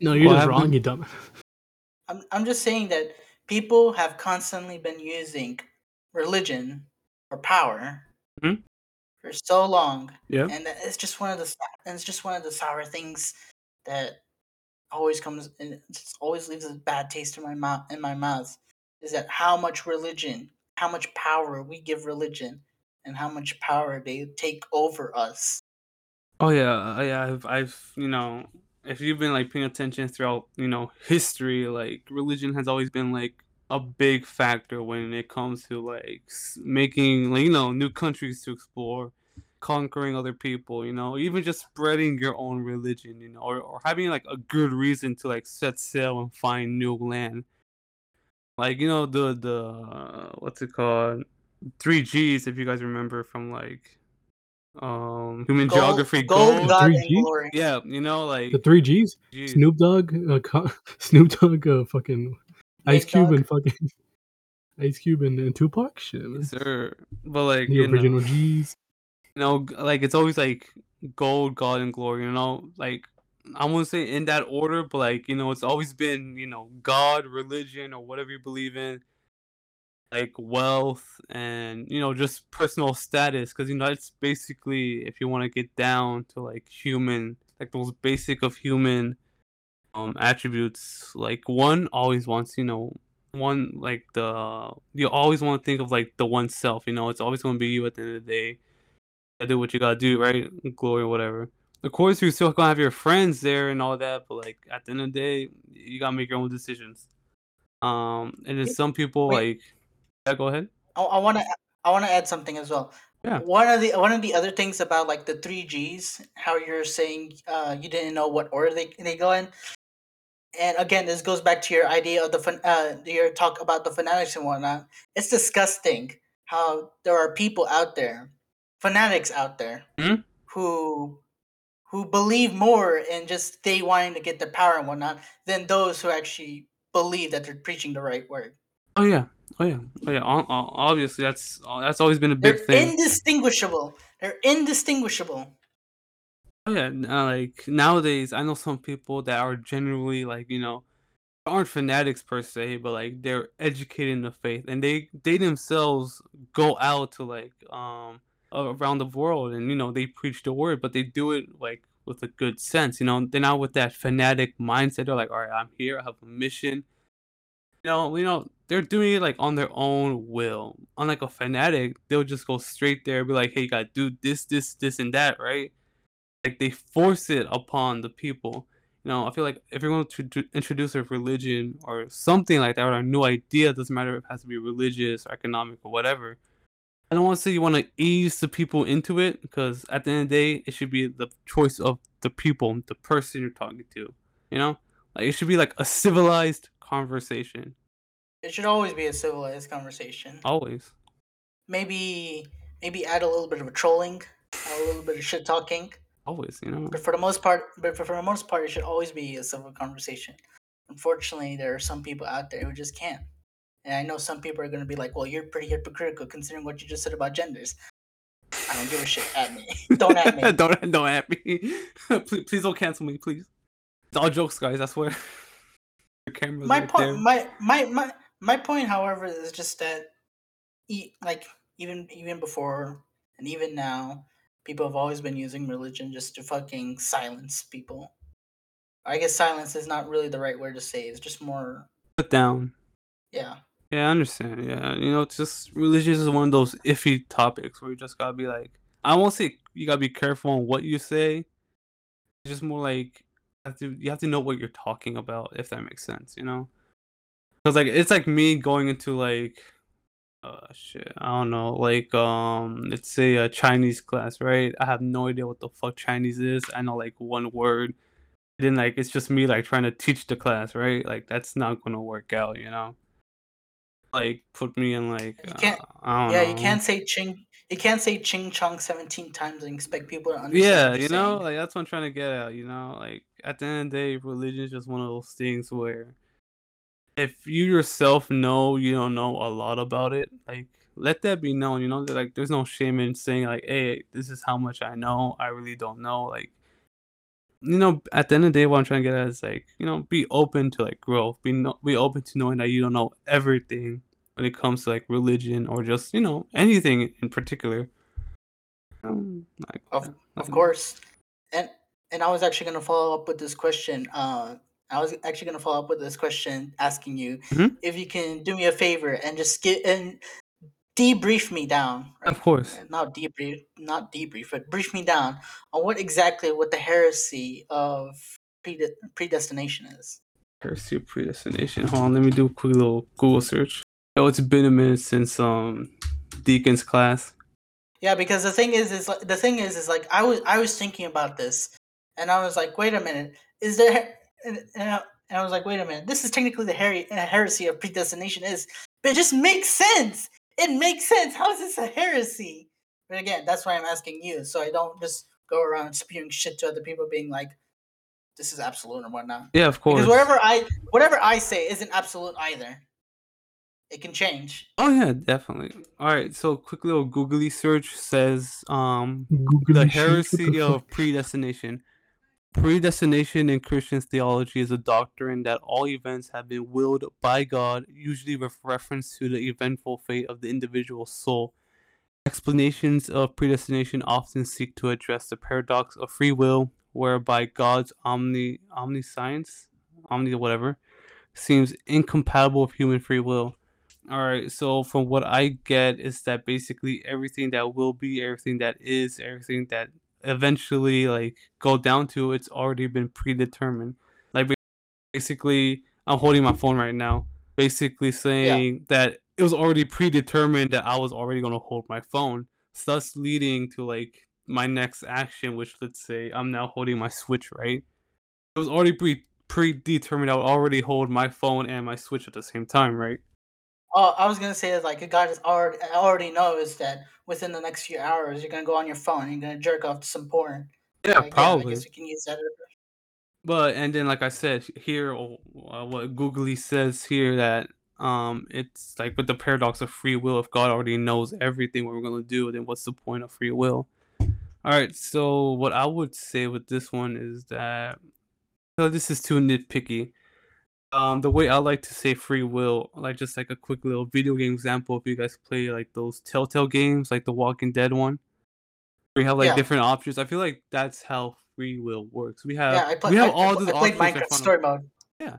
No, you're What just happened? wrong, you dumb. I'm. I'm just saying that people have constantly been using religion or power Mhm. for so long, Yeah. and that- it's just one of the. And it's just one of the sour things that always comes and it just always leaves a bad taste in my mouth. In my mouth is that how much religion, how much power we give religion, and how much power they take over us. Oh yeah, uh, yeah. I've, I've, you know, if you've been like paying attention throughout, you know, history, like religion has always been like a big factor when it comes to like making, you know, new countries to explore, conquering other people, you know, even just spreading your own religion, you know, or, or having like a good reason to like set sail and find new land. Like you know the the uh, what's it called, three Gs if you guys remember from like um human Gold, geography gold, gold. God, Three and Gs? Yeah, you know, like The three Gs: geez. Snoop Dogg, uh, Co- Snoop Dogg, uh, fucking Ice Cube, Dogg. and fucking Ice Cube and, and Tupac. Shit, man. Yes, sir. But like The you know, original Gs. you know, like it's always like gold, God, and glory. You know, like I won't say in that order, but like you know, it's always been you know God, religion, or whatever you believe in, like wealth, and you know just personal status. Because you know it's basically if you want to get down to like human, like those basic of human um attributes. Like one always wants you know one like the you always want to think of like the one self. You know, it's always going to be you at the end of the day gotta do what you gotta do, right? Glory or whatever. Of course, you're still gonna have your friends there and all that, but like at the end of the day, you gotta make your own decisions. Um, and then some people like, yeah, go ahead. I, I want to I want to add something as well. Yeah. One of the one of the other things about like the three Gs, how you're saying uh, you didn't know what order they they go in, and again, this goes back to your idea of the uh, your talk about the fanatics and whatnot. It's disgusting how there are people out there, fanatics out there, Mhm. who who believe more in just they wanting to get the power and whatnot than those who actually believe that they're preaching the right word. Oh yeah, oh yeah, oh yeah. o- o- Obviously, that's that's always been a big They're thing. indistinguishable. They're indistinguishable. Oh yeah, uh, like nowadays, I know some people that are generally like you know aren't fanatics per se, but like they're educated in the faith, and they they themselves go out to like um around the world, and you know they preach the word, but they do it like with a good sense. You know, they're not with that fanatic mindset. They're like, all right, I'm here, I have a mission. Know, you know, they're doing it like on their own will. Unlike a fanatic, they'll just go straight there, be like, hey, you gotta do this, this, this, and that, right? like they force it upon the people. You know, I feel like if you're going to tr- introduce a religion or something like that, or a new idea, doesn't matter if it has to be religious or economic or whatever. I don't want to say you want to ease the people into it because at the end of the day, it should be the choice of the people, the person you're talking to. You know, like it should be like a civilized conversation. It should always be a civilized conversation. Always. Maybe maybe add a little bit of a trolling, a little bit of shit talking. Always, you know. But for the most part, but for, for the most part, it should always be a civil conversation. Unfortunately, there are some people out there who just can't. And I know some people are going to be like, "Well, you're pretty hypocritical considering what you just said about genders." I don't give a shit. At me, don't at me. don't don't at me. please, please don't cancel me, please. It's all jokes, guys. I swear. The camera's my right point there. my, my my my point however is just that e- like even even before and even now people have always been using religion just to fucking silence people i guess silence is not really the right word to say it's just more Put down. Yeah. Yeah, I understand. Yeah, you know, it's just religion is one of those iffy topics where you just gotta be like, I won't say you gotta be careful on what you say. It's just more like you have to you have to know what you're talking about, if that makes sense. You know, because like it's like me going into like, uh, shit, I don't know, like um, let's say a Chinese class, right? I have no idea what the fuck Chinese is. I know like one word. Then like it's just me like trying to teach the class, right? Like that's not gonna work out, you know like put me in like You can't- uh, I don't Yeah, know. you can't say ching. You can't say ching chong seventeen times and expect people to understand. Yeah, you know, like that's what I'm trying to get at. You know, like at the end of the day, religion is just one of those things where if you yourself know you don't know a lot about it, like let that be known. You know, like there's no shame in saying like, "Hey, this is how much I know. I really don't know." Like, you know, at the end of the day, what I'm trying to get at is like, you know, be open to like growth. Be no, be open to knowing that you don't know everything when it comes to like religion or just you know anything in particular. Um, like, Of- Of course. And and I was actually gonna follow up with this question. Uh, I was actually gonna follow up with this question, asking you Mhm. if you can do me a favor and just get and debrief me down. Of course. Uh, Not debrief, not debrief, but brief me down on what exactly what the heresy of prede- predestination is. Heresy of predestination. Hold on, let me do a quick little Google search. Oh, it's been a minute since um Deacon's class. Yeah, because the thing is, is like, the thing is, is like I was I was thinking about this, and I was like, wait a minute, is there? And, and, I, and I was like, wait a minute, this is technically the her- uh, heresy of predestination is, but it just makes sense. It makes sense. How is this a heresy? But again, that's why I'm asking you, so I don't just go around spewing shit to other people, being like, this is absolute and whatnot. Yeah, of course. Because whatever I whatever I say isn't absolute either. It can change. Oh yeah, definitely. All right, so quick little googly search says um Google the heresy the of predestination. Predestination in Christian theology is a doctrine that all events have been willed by God, usually with reference to the eventful fate of the individual soul. Explanations of predestination often seek to address the paradox of free will, whereby God's omni omniscience, omni whatever, seems incompatible with human free will. All right, so from what I get is that basically everything that will be, everything that is, everything that eventually like go down to, it's already been predetermined. Like basically, I'm holding my phone right now, basically saying that it was already predetermined that I was already gonna hold my phone, thus leading to like my next action, which let's say I'm now holding my Switch, right? It was already pre predetermined. I would already hold my phone and my Switch at the same time, right? Oh, I was gonna say is like God is already already knows that within the next few hours you're gonna go on your phone and you're gonna jerk off to some porn. Yeah, Like, I probably. guess we can use that. But and then like I said here, uh, what Googly says here that um it's like with the paradox of free will. If God already knows everything what we're gonna do, then what's the point of free will? All right. So what I would say with this one is that so this is too nitpicky. Um, the way I like to say free will, like just like a quick little video game example. If you guys play like those Telltale games, like the Walking Dead one, we have like Yeah. different options. I feel like that's how free will works. We have yeah, I, play, we have I, all the options in Minecraft story mode. Yeah,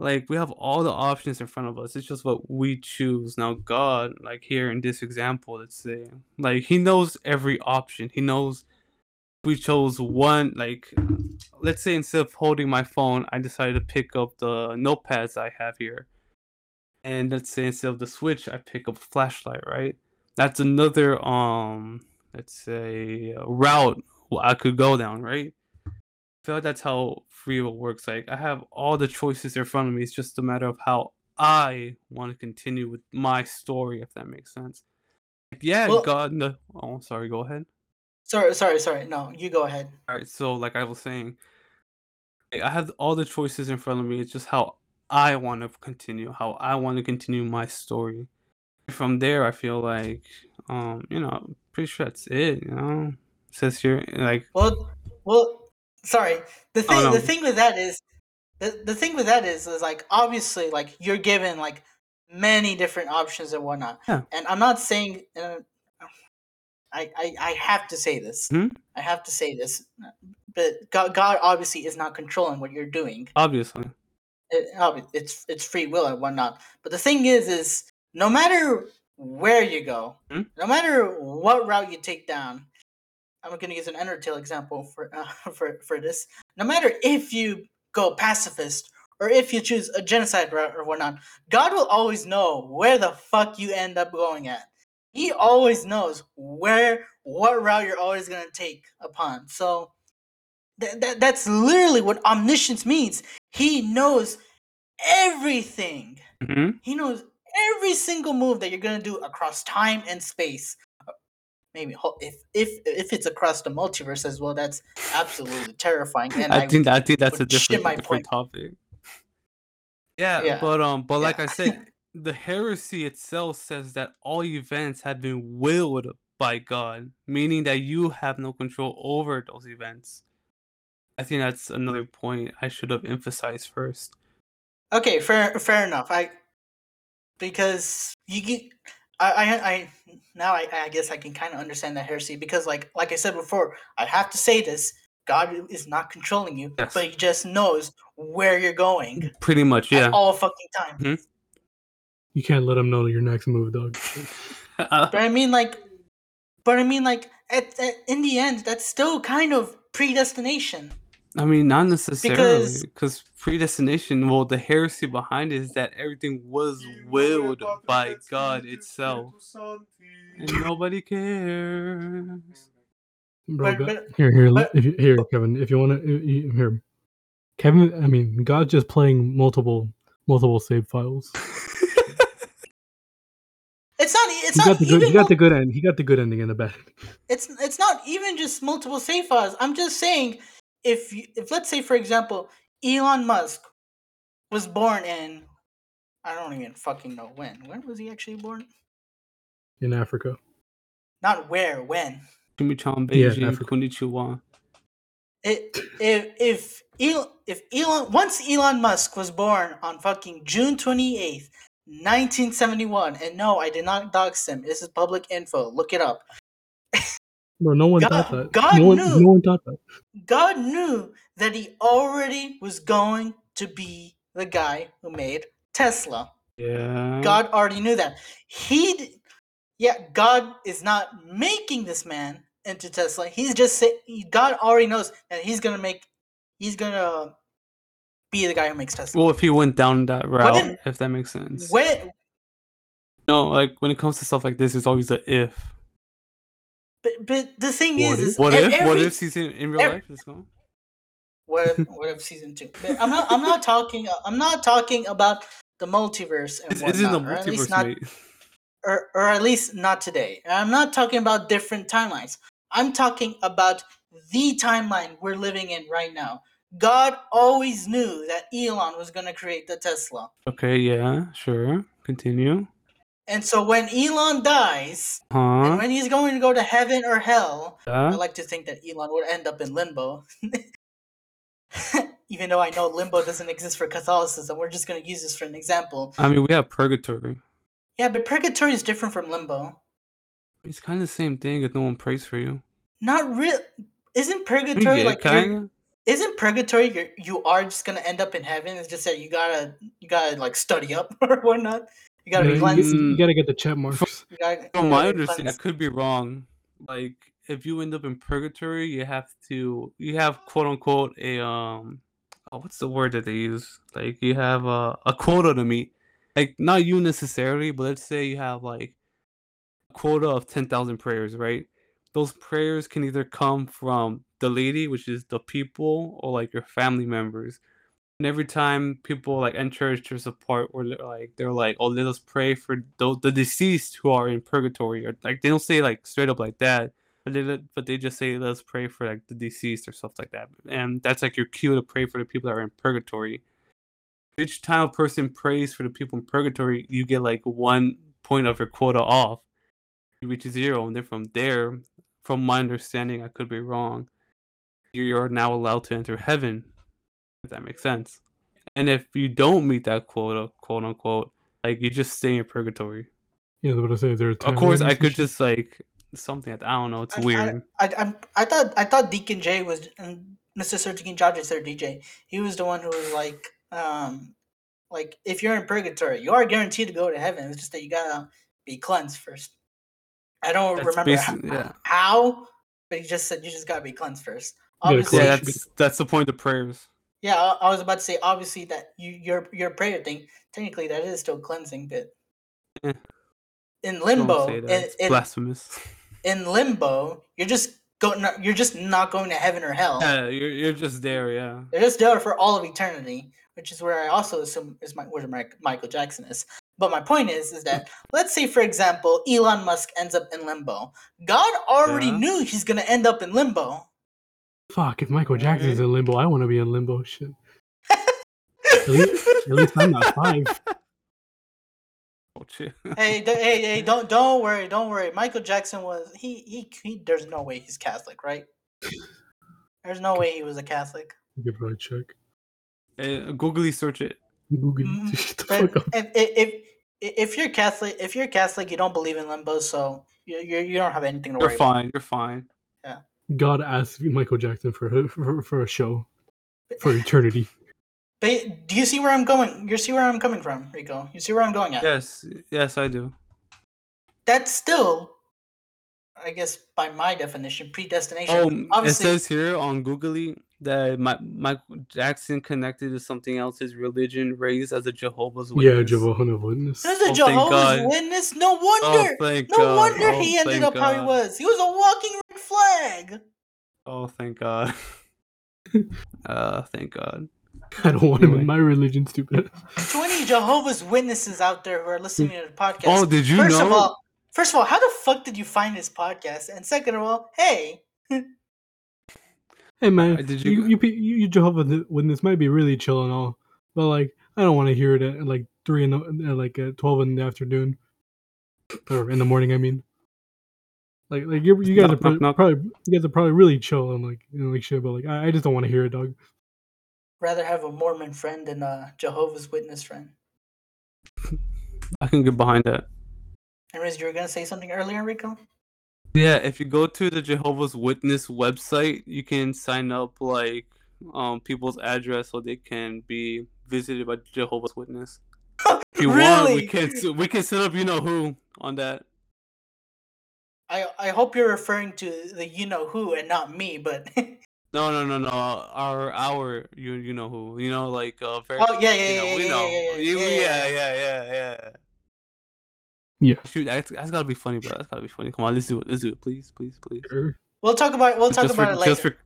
like we have all the options in front of us it's just what we choose now god like here in this example let's say like he knows every option he knows we chose one like let's say instead of holding my phone i decided to pick up the notepads i have here and let's say instead of the switch i pick up a flashlight right that's another um let's say uh, route i could go down right I feel like that's how free will works. Like I have all the choices in front of me. It's just a matter of how I want to continue with my story, if that makes sense. Yeah, Well- God. No, oh, sorry. Go ahead. Sorry, sorry, sorry. No, you go ahead. All right. So, like I was saying, I have all the choices in front of me. It's just how I want to continue, how I want to continue my story. From there, I feel like, um, you know, pretty sure that's it. You know, says here, like, Well, well, sorry. The thing, no. the thing with that is, the, the thing with that is, is like obviously, like you're given like many different options and whatnot. Yeah. And I'm not saying, I, I, I have to say this. Mhm. I have to say this, but God, God obviously is not controlling what you're doing. obviously, it, it's it's free will and whatnot. But the thing is, is no matter where you go, Hmm? no matter what route you take down, I'm going to use an Undertale example for uh, for for this. No matter if you go pacifist or if you choose a genocide route or whatnot, God will always know where the fuck you end up going at. He always knows where what route you're always going to take upon. So that, that that's literally what omniscience means. He knows everything. hmm He knows every single move that you're gonna do across time and space. Maybe if if if it's across the multiverse as well, that's absolutely terrifying. And I, think I think that's a different my different topic. Yeah, Yeah. but um, but like Yeah. I said, the heresy itself says that all events have been willed by God, meaning that you have no control over those events. I think that's another point I should have emphasized first. okay, fair fair enough. I because you get. I, I, I now I, I guess I can kind of understand that heresy because like like I said before, I have to say this: God is not controlling you, Yes. but He just knows where you're going Pretty much, yeah. all fucking time. Mm-hmm. You can't let them know your next move, dog. But I mean, like, but I mean, like, at, at in the end, that's still kind of predestination. I mean, not necessarily, Because- because predestination. Well, the heresy behind it is that everything was willed by God itself, and nobody cares. Bro, But- but- here, here, but- if you, here, Kevin. If you want to, here, Kevin. I mean, God's just playing multiple, multiple save files. It's not. It's he not got the good. even. He got the good end. He got the good ending and the bad. it's it's not even just multiple save files. I'm just saying, if you, if let's say for example, Elon Musk was born in, I don't even fucking know when. When was he actually born? in Africa. Not where. When. Chimichang Yeah, Beijing, Africa. konnichiwa. It, if if Elon, if Elon once Elon Musk was born on fucking June twenty eighth, nineteen seventy one, and no, I did not dox him. This is public info. Look it up. Bro, no one God- thought that. God no one, knew. no one thought that. God knew that he already was going to be the guy who made Tesla. Yeah. God already knew that. He, yeah, God is not making this man into Tesla. He's just saying God already knows that he's gonna make, he's gonna be the guy who makes Tesla. Well, if he went down that route, then- if that makes sense. When, No, like when it comes to stuff like this, it's always a if. but, but the thing What is, is What if? what if he's in, in real every- life? Let's go. what if, what if season two? But I'm not, I'm not talking, I'm not talking about the multiverse and It's, it's in the whatnot, or at least multiverse, not mate. or, or at least not today. I'm not talking about different timelines. I'm talking about the timeline we're living in right now. God always knew that Elon was going to create the Tesla. Okay, yeah, sure. Continue. And so when Elon dies, uh-huh. and when he's going to go to heaven or hell, I like to think that Elon would end up in limbo. Even though I know limbo doesn't exist for Catholicism, we're just going to use this for an example. I mean, we have purgatory. Yeah, but purgatory is different from limbo. It's kind of the same thing if no one prays for you. Not real. Isn't purgatory get like you're- kind isn't purgatory you're, you are just gonna end up in heaven it's just that you gotta you gotta like study up or whatnot you gotta Yeah, be you, cleansed you- you gotta get the check marks. you gotta, From you my gotta be understanding, I could be wrong. Like, if you end up in purgatory, you have to, you have quote unquote a um, oh, what's the word that they use? Like, you have a a quota to meet. Like, not you necessarily, but let's say you have like a quota of ten thousand prayers, right? Those prayers can either come from the laity, which is the people, or like your family members. And every time people like enter church support or like they're like, oh, let us pray for the, the deceased who are in purgatory, or like they don't say like straight up like that, but they but they just say let us pray for like the deceased or stuff like that, and that's like your cue to pray for the people that are in purgatory. Each time a person prays for the people in purgatory, you get like one point of your quota off. You reach zero, and then from there, from my understanding, I could be wrong. You're now allowed to enter heaven if that makes sense. And if you don't meet that quota, quote unquote, like you just stay in purgatory. Yeah, what I say. There. Of course, I could just like something that I don't know. It's I- I- weird. I, I, I thought I thought Deacon J was and Mr. Sir Deacon Judge, Sir DJ. He was the one who was like, um, like if you're in purgatory, you are guaranteed to go to heaven. It's just that you gotta be cleansed first. I don't That's remember ho- basi- yeah. how, but he just said you just gotta be cleansed first. Gotta Obviously, Yeah, that's that's the point of prayers. yeah, I, I was about to say obviously that you your your prayer thing technically that is still cleansing, but Eh, in limbo, say that. It's in, blasphemous. in limbo, you're just going you're just not going to heaven or hell. Yeah, you're you're just there. Yeah. They're just there for all of eternity, which is where I also assume is my where my, Michael Jackson is. But my point is, is that let's say, for example, Elon Musk ends up in limbo. God already Yeah. knew he's gonna end up in limbo. Fuck, if Michael Jackson's in limbo, I want to be in limbo. Shit. At least, at least I'm not five. Oh, shit. hey, d- hey, hey! Don't don't worry, don't worry. Michael Jackson was he, he he. There's no way he's Catholic, right? There's no way he was a Catholic. You could probably check. Eh, googly search it. Google. Mm, Shut the But fuck up. if, if if if you're Catholic, if you're Catholic, you don't believe in limbo, so you you, you don't have anything to worry about. You're worry. about. fine. You're fine. God asked Michael Jackson for a, for, for a show for eternity. But do you see where I'm going? You see where I'm coming from, Rico? You see where I'm going at? Yes. Yes, I do. That's still, I guess, by my definition, predestination. Oh, it Obviously, says here on Googly that Mi- Michael Jackson connected to something else. His religion, raised as a Jehovah's Witness. Yeah, Jehovah's Witness. there's a Oh, Jehovah's Witness. No Oh, wonder. thank no God. wonder oh, he ended thank up how he was. He was a walking red flag. Oh, thank God. uh, thank God. I don't want him Anyway. in my religion, stupid. To any Jehovah's Witnesses out there who are listening to the podcast. Oh, did you first know? of all, first of all, how the fuck did you find this podcast? And second of all, hey, Hey man, Uh, did you you- you, pe- you, you Jehovah's Witness might be really chill and all, but like I don't want to hear it at like three in the at, like at twelve in the afternoon, or in the morning. I mean, like like you you guys Knock, are pro- knock, knock. probably you guys are probably really chill and like you know like shit, but like I, I just don't want to hear it, dog. rather have a Mormon friend than a Jehovah's Witness friend. I can get behind that. Anyways, you were gonna say something earlier, Rico? Yeah, if you go to the Jehovah's Witness website, you can sign up like um people's address so they can be visited by Jehovah's Witness. If you want, we can we can set up you know who on that. I I hope you're referring to the you know who and not me, but No, no, no, no. Our our you you know who you know like uh very oh yeah yeah you know yeah yeah, know yeah, yeah, yeah, yeah yeah. yeah yeah yeah. Yeah. Shoot, that's, that's gotta be funny, bro. That's gotta be funny. Come on, let's do it. Let's do it, please, please, please. Sure. We'll talk about we'll talk just about for, it later. just for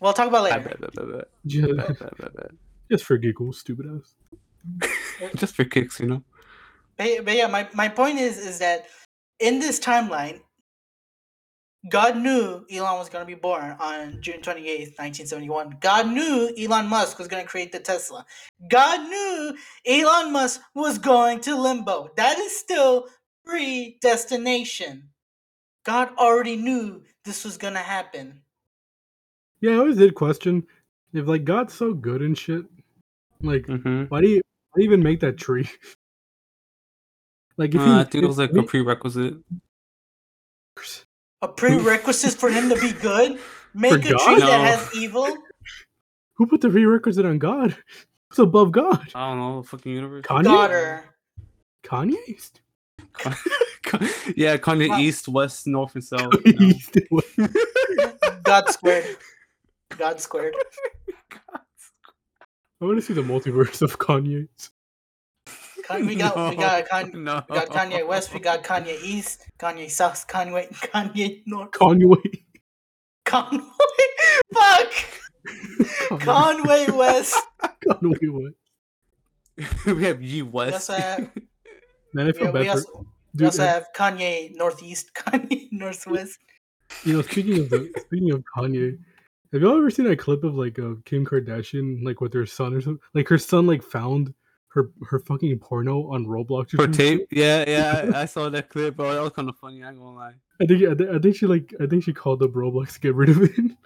we'll talk about it bad, later. bad, bad, bad, just for giggles, stupid ass. Just for kicks, you know. But, but yeah, my, my point is is that in this timeline, God knew Elon was going to be born on June 28th, 1971. God knew Elon Musk was going to create the Tesla. God knew Elon Musk was going to limbo. That is still predestination. God already knew this was going to happen. Yeah, I always did question if like God's so good and shit, like Mm-hmm. why do you why do you even make that tree? like if Uh, he, I think it was like if a prerequisite. A prerequisite for him to be good? Make a tree God? that has evil? who put the prerequisite on God? Who's above God? I don't know, fucking universe. Kanye? Daughter. Kanye? yeah, Kanye Wow. East, West, North, and South. you know. God squared. God squared. I want to see the multiverse of Kanye. Con- we got we got Con- no. we got Kanye West, we got Kanye East, Kanye South, Kanye Kanye North, Kanye. Conway. Fuck. Conway West. Kanye West. we have Ye We West. also have, Man, I we, feel we bad for also, we dude. also have Kanye Northeast, Kanye Northwest. You know, speaking of the, speaking of Kanye, have y'all ever seen that clip of like uh, Kim Kardashian like with her son or something? Like her son like found her her fucking porno on Roblox or For some tape? shit? Yeah, yeah, I, I saw that clip, bro. That was kind of funny. I ain't gonna lie. I think I, thi- I think she like I think she called up Roblox to get rid of it.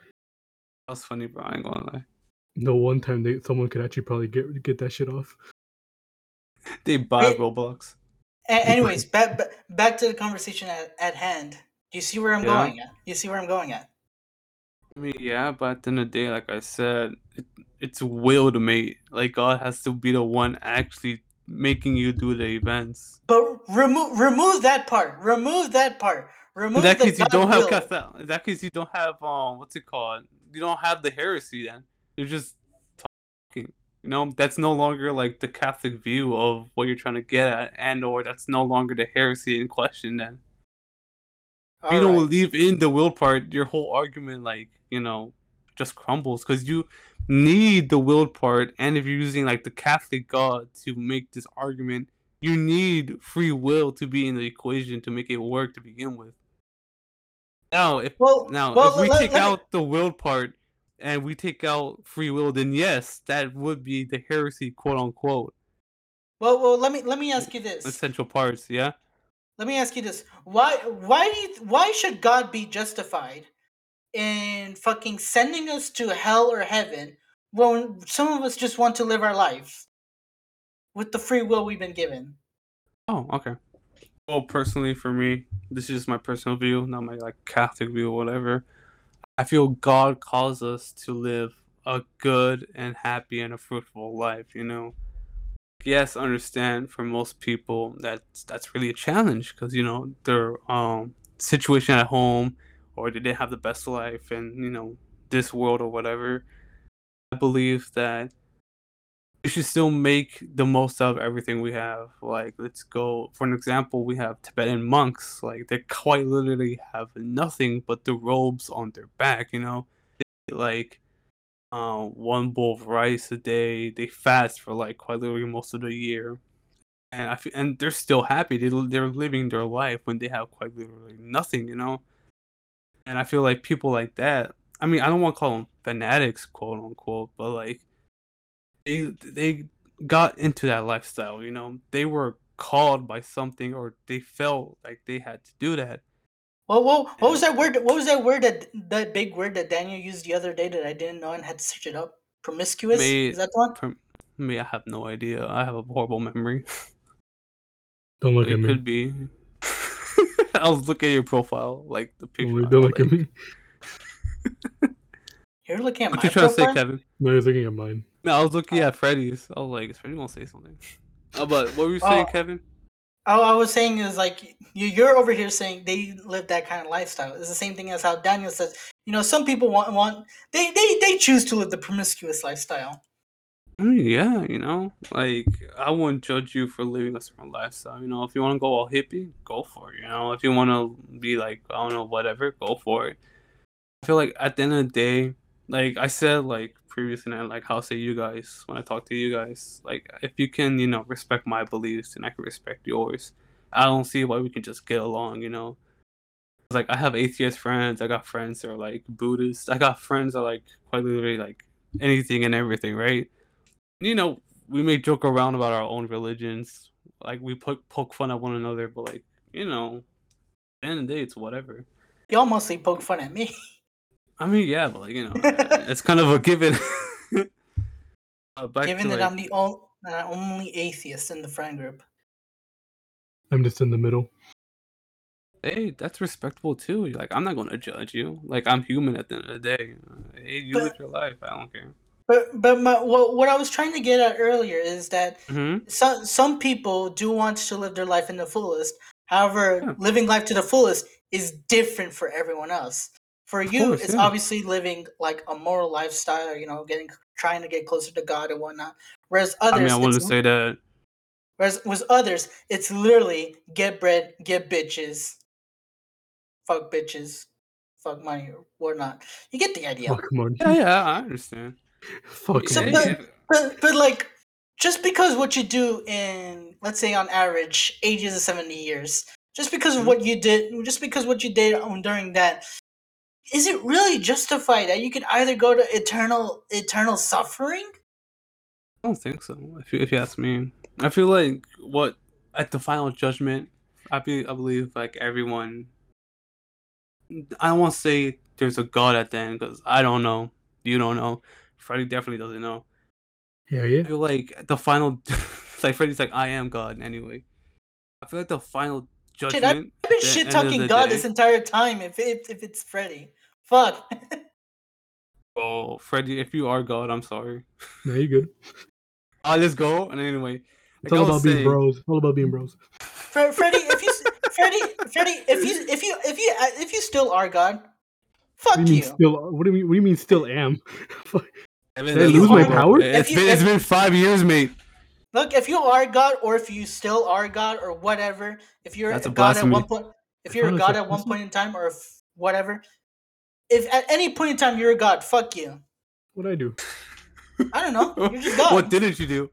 That was funny, bro. I ain't gonna lie. the one time they someone could actually probably get get that shit off. They buy Roblox. A- anyways, back back to the conversation at, at hand. Do you see where I'm Yeah. going at? You see where I'm going at? I mean, yeah, but at the end of the day, like I said, it, it's will to mate. Like God has to be the one actually making you do the events. But remove remove that part. Remove that part. Remove In that case, you don't have will. Catholic. In that case, you don't have um, what's it called? You don't have the heresy. Then you're just. You know, that's no longer like the Catholic view of what you're trying to get at, and or that's no longer the heresy in question. Then if you don't leave in the will part, your whole argument, like you know, just crumbles because you need the will part, and if you're using like the Catholic God to make this argument, you need free will to be in the equation to make it work to begin with. Now, if Well, now well, if we let- take let out the will part and we take out free will, then yes, that would be the heresy, quote unquote, well, well, let me let me ask you this. essential parts. Yeah. Let me ask you this: Why why do you, why should God be justified in fucking sending us to hell or heaven when some of us just want to live our life with the free will we've been given? Oh, okay. Well, personally, for me, this is just my personal view, not my like Catholic view or whatever. I feel God calls us to live a good and happy and a fruitful life. You know. Yes, understand for most people that's that's really a challenge because you know their um situation at home or they didn't have the best life and you know this world or whatever. I believe that we should still make the most of everything we have. Like, let's go for an example. We have Tibetan monks. Like, they quite literally have nothing but the robes on their back. You know, they, like uh, one bowl of rice a day. They fast for like quite literally most of the year, and I feel, and they're still happy. They they're living their life when they have quite literally nothing. You know, and I feel like people like that. I mean, I don't want to call them fanatics, quote unquote, but like they they got into that lifestyle. You know, they were called by something, or they felt like they had to do that. Well, well, what was that word? What was that word that that big word that Daniel used the other day that I didn't know and had to search it up? Promiscuous? May- Is that the one? For me, I have no idea. I have a horrible memory. Don't look it at me. It could be. I was looking at your profile, like the picture. Don't, I don't was look at me. You're looking at What my you trying to say, profile? Kevin? No, I was looking at mine. No, I was looking at oh. Freddy's. I was like, is Freddy gonna say something? Oh, but what were you oh. saying, Oh. Kevin? All I was saying is like you, you're over here saying they live that kind of lifestyle. It's the same thing as how Daniel says. You know, some people want want they they they choose to live the promiscuous lifestyle. I mean, yeah, you know, like I wouldn't judge you for living a certain lifestyle. You know, if you want to go all hippie, go for it. You know, if you want to be like I don't know, whatever, go for it. I feel like at the end of the day, like I said, like previously, and like how say you guys when I talk to you guys, like if you can, you know, respect my beliefs and I can respect yours, I don't see why we can just get along. You know, like I have atheist friends, I got friends that are like Buddhists, I got friends that are like quite literally like anything and everything, right? you know, we may joke around about our own religions, like we poke poke fun at one another, but like you know, at the end of the day, it's whatever. Y'all mostly poke fun at me. I mean, yeah, but like you know, it's kind of a given. uh, Given that like, I'm the only, only atheist in the friend group. I'm just in the middle. hey, that's respectable too. Like I'm not gonna judge you. Like I'm human at the end of the day. Hey, you But- live your life. I don't care. But but my, what what I was trying to get at earlier is that hmm some some people do want to live their life in the fullest. However, Yeah. living life to the fullest is different for everyone else. For you, course, it's yeah. obviously living like a moral lifestyle. You know, getting trying to get closer to God and whatnot. Whereas others, I mean, I want to say that. whereas with others, it's literally get bread, get bitches, fuck bitches, fuck money or whatnot. You get the idea. Fuck money. Yeah, yeah, I understand. Fuck So, money. but- Yeah, But but like just because what you do in let's say on average ages of 70 years just because of Mhm. what you did just because what you did on during that is it really justified that you could either go to eternal eternal suffering I don't think so. If you, if you ask me, I feel like what at the final judgment, I be, I believe like everyone. I don't want to say there's a God at the end because I don't know. You don't know. Freddy definitely doesn't know. Yeah, I yeah. feel like the final, like Freddy's like I am God anyway. I feel like the final Shit, I've judgment. i've been shit talking god day- this entire time if, if if it's freddy fuck Oh, Freddy, if you are God, I'm sorry. No, you good. I'll just go. And anyway, It's like I all was about being bros. It's all about being bros. Fre- Freddy, if you, Freddy, Freddy, if you, if you, if you, uh, if you still are God, fuck What do you mean you. still? What do you mean? What do you mean still am? Fuck. Evan, Did I lose my horrible. power? It's If you- been it's if- been five years, mate. Look, if you are God, or if you still are God, or whatever, if you're That's a a God at one point, if you're a God at one point in time, or if whatever, if at any point in time you're a God, fuck you. What I do? I don't know. You're just God. what didn't you do?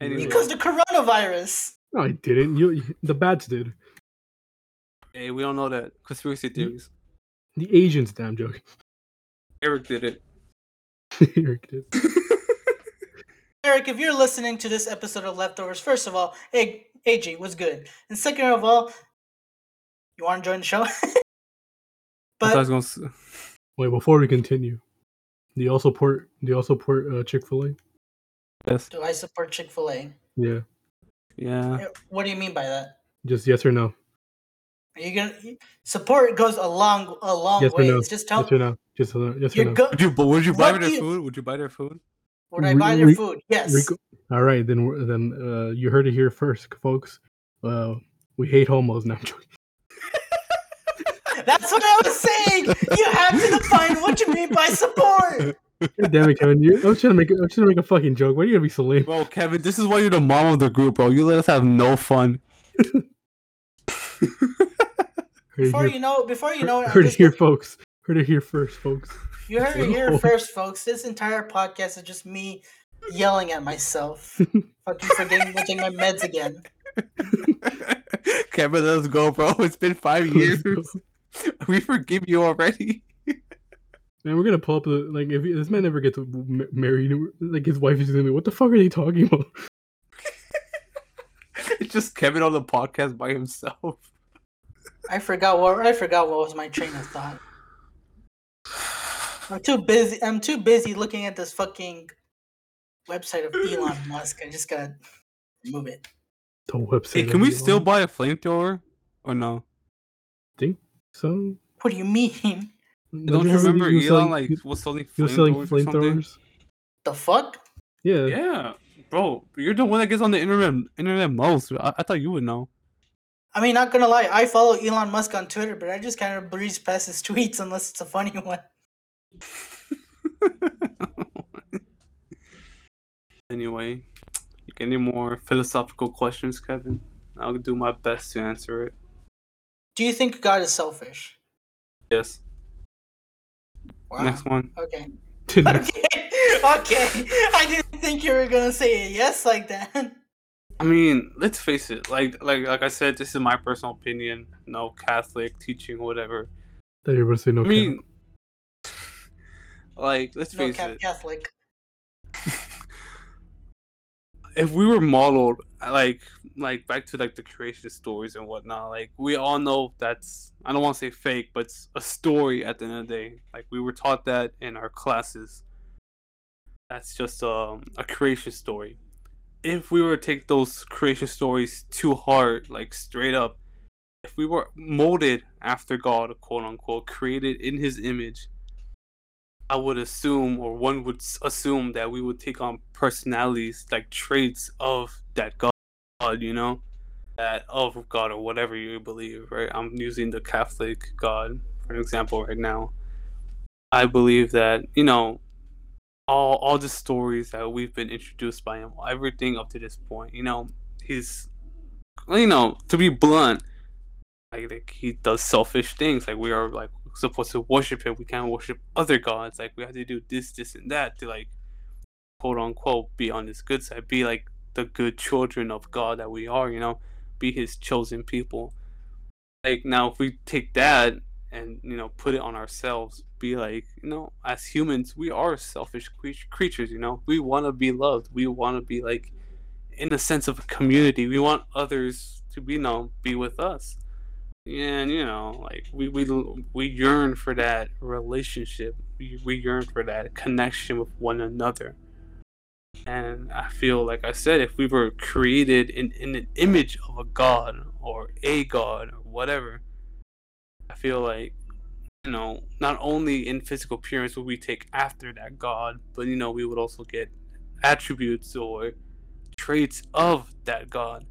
Anyway, Because the coronavirus. No, I didn't. You, the bats did. hey, we don't know that conspiracy theories. The Asians, damn joke. Eric did it. Eric did. Eric, if you're listening to this episode of Leftovers, first of all, hey, AG, what's good? And second of all, you want to join the show? I I but was gonna. s- Wait, before we continue, do you also port? Do you also port uh, Chick Fil A? Yes. do I support Chick Fil A? Yeah. Yeah. What do you mean by that? Just yes or no. Are you gonna support goes a long, a long Yes or way. no. It's just tell Yes or no. Just uh, yes or you're no. good. Would you? But would you buy What their you- food? Would you buy their food? Would I buy their food? Yes. Rico- All right, then then uh, you heard it here first, folks. Uh, we hate homos now. That's what I was saying. You have to define what you mean by support. Damn it, Kevin! You, I was trying to make. a- I was trying to make a fucking joke. Why are you gonna be so lame? Bro, Kevin, this is why you're the mom of the group, bro. You let us have no fun. Before here, you know, before you know, it, heard it here, gonna- folks. Heard it here first, folks. You heard it here first, folks. This entire podcast is just me yelling at myself. Fucking forgetting to take my meds again. Kevin, let us go, bro. It's been five years. we forgive you already. Man, we're gonna pull up the like if this man never gets m- married, like his wife is gonna be, what the fuck are they talking about? It's just Kevin on the podcast by himself. I forgot what I forgot what was my train of thought. I'm too busy. I'm too busy looking at this fucking website of Elon Musk. I just gotta move it. The website. Hey, can we Elon. still buy a flamethrower or no? think so? What do you mean? Don't you remember Elon selling- like he- was selling he was selling flamethrowers? or something? The fuck? Yeah. Yeah, bro, you're the one that gets on the internet internet most. I, I thought you would know. I mean, not gonna lie, I follow Elon Musk on Twitter, but I just kind of breeze past his tweets unless it's a funny one. anyway, any more philosophical questions, Kevin? I'll do my best to answer it. Do you think God is selfish? Yes. Wow. Next one. Okay. Next- Okay. Okay. I didn't think you were gonna say a yes like that. I mean, let's face it. Like, like, like I said, this is my personal opinion. No Catholic teaching, whatever. Thought you were gonna say no. I cap. mean, like, let's No face cap it. Catholic. If we were modeled like like back to like the creation stories and whatnot like we all know that's i don't want to say fake but it's a story at the end of the day. Like we were taught that in our classes. That's just um, a creation story. If we were to take those creation stories too hard like straight up if we were molded after god quote unquote created in his image I would assume, or one would assume, that we would take on personalities, like traits of that God, you know, that of God or whatever you believe, right? I'm using the Catholic God for example right now. I believe that you know, all all the stories that we've been introduced by him, everything up to this point, you know, he's, you know, to be blunt, like, like he does selfish things. Like we are like supposed to worship him. We can't worship other gods. Like we have to do this, this, and that to like quote unquote be on his good side. Be like the good children of God that we are. You know, be His chosen people. Like now, if we take that and you know put it on ourselves, be like you know, as humans, we are selfish creatures. You know, we want to be loved. We want to be like in a sense of a community. We want others to be you know be with us and you know like we we we yearn for that relationship. We, we yearn for that connection with one another. And i feel like i said if we were created in, in an image of a god or a god or whatever i feel like you know, not only in physical appearance would we take after that God, but you know, we would also get attributes or traits of that God.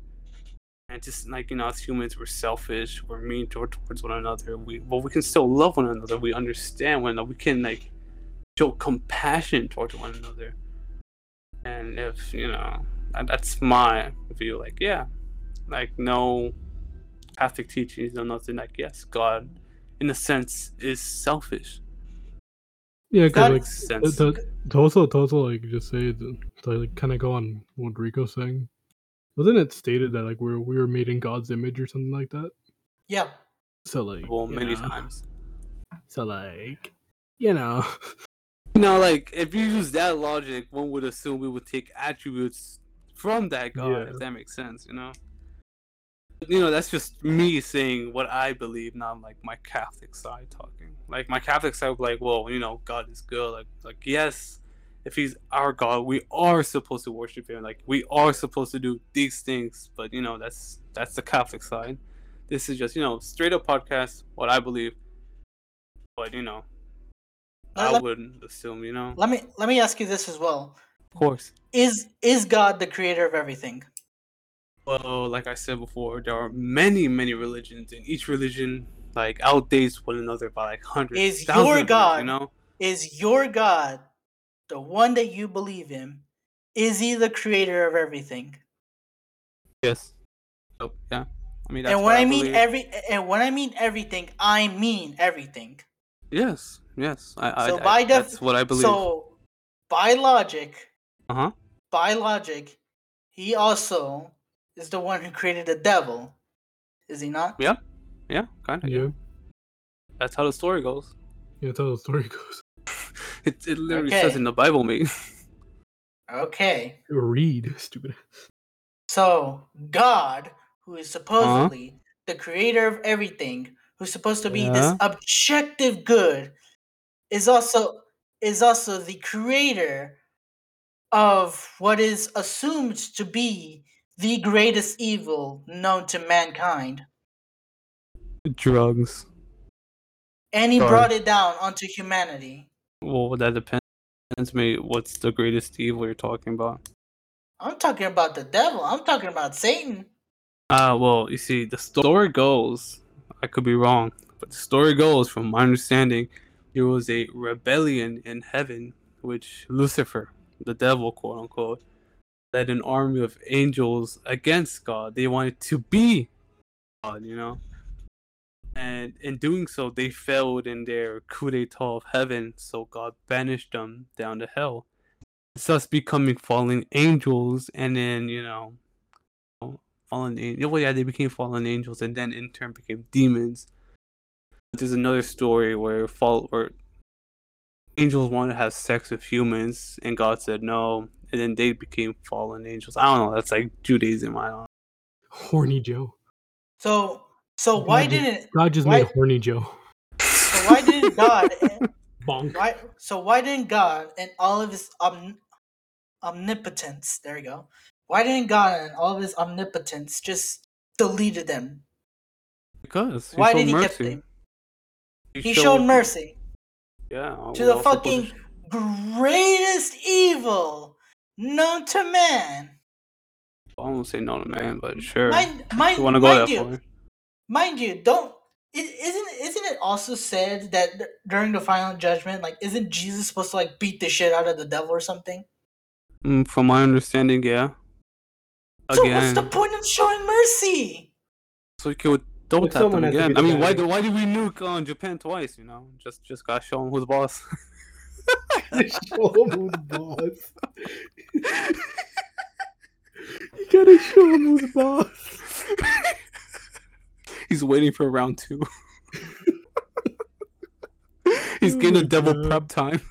And just like you know, as humans, we're selfish, we're mean toward, towards one another. We well, we can still love one another. We understand one another. We can like show compassion towards one another. And if you know, that- that's my view. Like, yeah, like no Catholic teachings, no nothing. Like, yes, God, in a sense, is selfish. Yeah, That- because like Sense. to, to also to also like just say the, to like kind of go on what Rico's saying. Wasn't it stated that like we're we were made in God's image or something like that? Yeah. So like well, many know, times. So like you know, You know, like if you use that logic, one would assume we would take attributes from that God, Yeah. if that makes sense, you know. You know, that's just me saying what I believe, not like my Catholic side talking. Like my Catholic side would be like, well, you know, God is good. Like, like yes, if He's our God, we are supposed to worship Him. Like we are supposed to do these things. But you know, that's that's the Catholic side. This is just you know straight up podcast, what I believe. But you know, uh, Let- I wouldn't assume, you know. Let me let me ask you this as well. Of course. Is is God the creator of everything? Well, like I said before, there are many, many religions, and each religion like outdates one another by like hundreds. Is your of years, God- you know? Is your God the one that you believe in? Is he the creator of everything? Yes. Oh, yeah. I mean, that's and when I, mean believe. every and when I mean everything, I mean everything. yes, yes. I, I, So I- by def- that's what I believe. So by logic, uh huh. by logic, he also is the one who created the devil. Is he not? Yeah. Yeah, kind of. yeah, That's how the story goes. yeah, that's how the story goes. It, it literally says in the Bible, mate. Okay. Read, stupid. So God, who is Uh-huh. supposedly the creator of everything, who's supposed to be this objective good, is also is also the creator of what is assumed to be the greatest evil known to mankind. Drugs. And he Sorry. brought it down onto humanity. Well, that depends, mate. What's the greatest evil you're talking about? I'm talking about the devil. I'm talking about Satan. Uh, well, you see, the story goes, I could be wrong, but the story goes, from my understanding, there was a rebellion in heaven, which Lucifer, the devil, quote unquote, led an army of angels against God. They wanted to be God, you know? And in doing so, they failed in their coup d'etat of heaven, so God banished them down to hell. Thus becoming fallen angels, and then, you know, fallen angels. Well, yeah, they became fallen angels, and then in turn became demons. There's another story where fall where angels wanted to have sex with humans, and God said no, and then they became fallen angels. I don't know. That's like Judaism. I don't. know. Horny Joe. So so why God just- didn't God just why- made horny Joe? so why didn't God Bonk. Why? So why didn't God and all of his omn- omnipotence? There you go. Why didn't God and all of his omnipotence just deleted them? Because he Why did he keep mercy. them? He showed mercy Yeah, to we're the all supposed fucking to- greatest evil known to man. I won't say known to man, but sure. Mind, mind, you want to go mind that you, far? Mind you, don't. i- Isn't isn't it also said that during the final judgment, like, isn't Jesus supposed to like beat the shit out of the devil or something? Mm, from my understanding, yeah. So what's Again, the point of showing mercy? so you could double Like, tap them someone has to again. I mean, why do why did we nuke on Japan twice? You know, just just gotta show them who's boss. show him who's boss. you gotta show him who's boss. He's waiting for round two. He's Oh getting a oh my double prep time.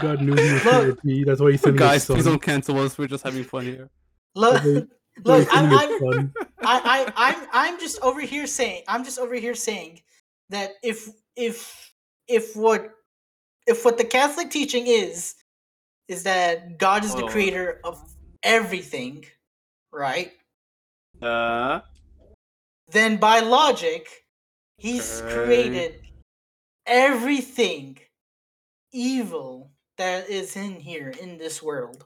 God knew he was Look. gonna. That's why he sent me Guys, his please don't cancel us. We're just having fun here. Look, look, that's why he sent me I'm, I'm, son. I, I, I'm, I'm just over here saying, I'm just over here saying that if, if, if what, if what the Catholic teaching is, is that God is the Oh. creator of everything, right? Uh, then by logic, he's Okay. created everything evil that is in here in this world.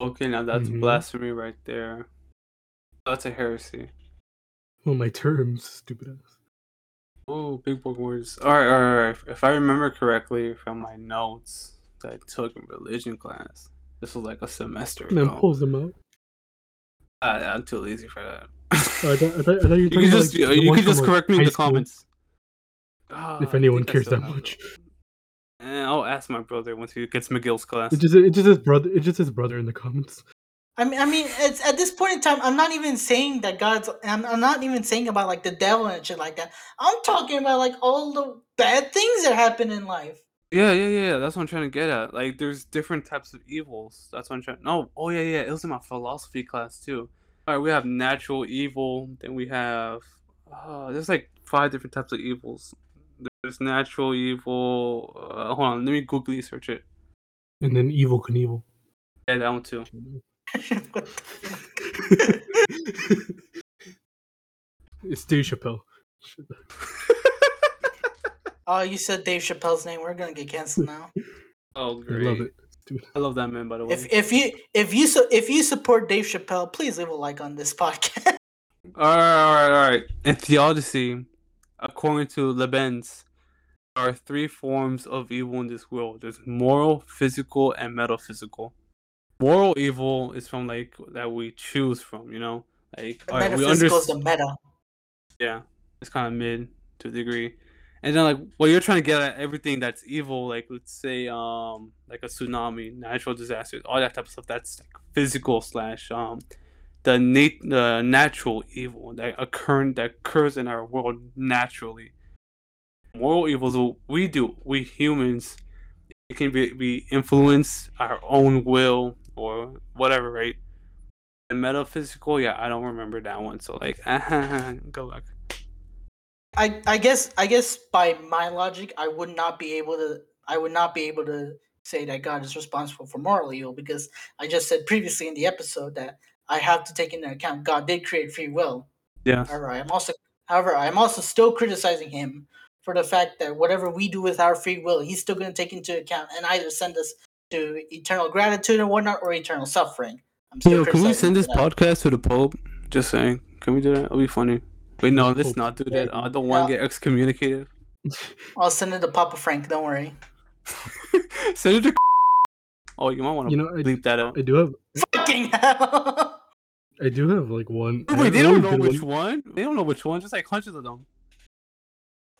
Okay, now that's Mhm. blasphemy right there. That's a heresy. Well, my terms, stupid ass. Oh, big book words. All right, all right, all right. If I remember correctly from my notes that I took in religion class, this was like a semester And then pulls them out. I, I'm too lazy for that. Oh, I, thought, I, thought, I thought you were you talking can just like, you one can just correct me in the school, comments. Ah, If anyone cares that much. it. Eh, I'll ask my brother once he gets McGill's class. It's just it's just his brother. It's just his brother in the comments. I mean, I mean, it's at this point in time. I'm not even saying that God's. I'm, I'm not even saying about like the devil and shit like that. I'm talking about like all the bad things that happen in life. Yeah, yeah, yeah. That's what I'm trying to get at. Like, there's different types of evils. That's what I'm trying. No, oh yeah, yeah. It was in my philosophy class too. All right, we have natural evil. Then we have. Uh, there's like five different types of evils. There's natural evil. Uh, hold on, let me Google search it. And then evil can evil. Yeah, that one too. What the fuck? it's Dave Chappelle. oh, you said Dave Chappelle's name. We're gonna get canceled now. Oh, I great. love it. I love that man, by the way. If if you if you su- if you support Dave Chappelle, please leave a like on this podcast. All right, all right, all right. In theodicy, according to Leibniz, there are three forms of evil in this world. There's moral, physical, and metaphysical. Moral evil is from like that we choose from, you know, like The all right, we metaphysical is understand. the meta. Yeah, it's kind of mid to a degree. And then like well, you're trying to get at everything that's evil, like let's say um like a tsunami, natural disasters, all that type of stuff. That's like physical slash um the nat- the natural evil that occur that occurs in our world naturally. Moral evils we do, we humans, it can be, be influence our own will or whatever, right? And metaphysical, yeah, I don't remember that one. So like, go back. I I guess I guess by my logic, I would not be able to. I would not be able to say that God is responsible for moral evil because I just said previously in the episode that I have to take into account God did create free will. Yeah. However, I'm also, however, I'm also still criticizing him for the fact that whatever we do with our free will, he's still going to take into account and either send us to eternal gratitude and whatnot or eternal suffering. I'm still Yo, can we send this that. podcast to the Pope? Just saying. Can we do that? It'll be funny. Wait, no, let's not do that. I don't want to get excommunicated. I'll send it to Papa Frank. Don't worry. send it to. Oh, you might want to You know, I, bleep that out. I do have Fucking hell! I do have like one. Wait, they don't know which one- one. They don't know which one. Just like hundreds of them.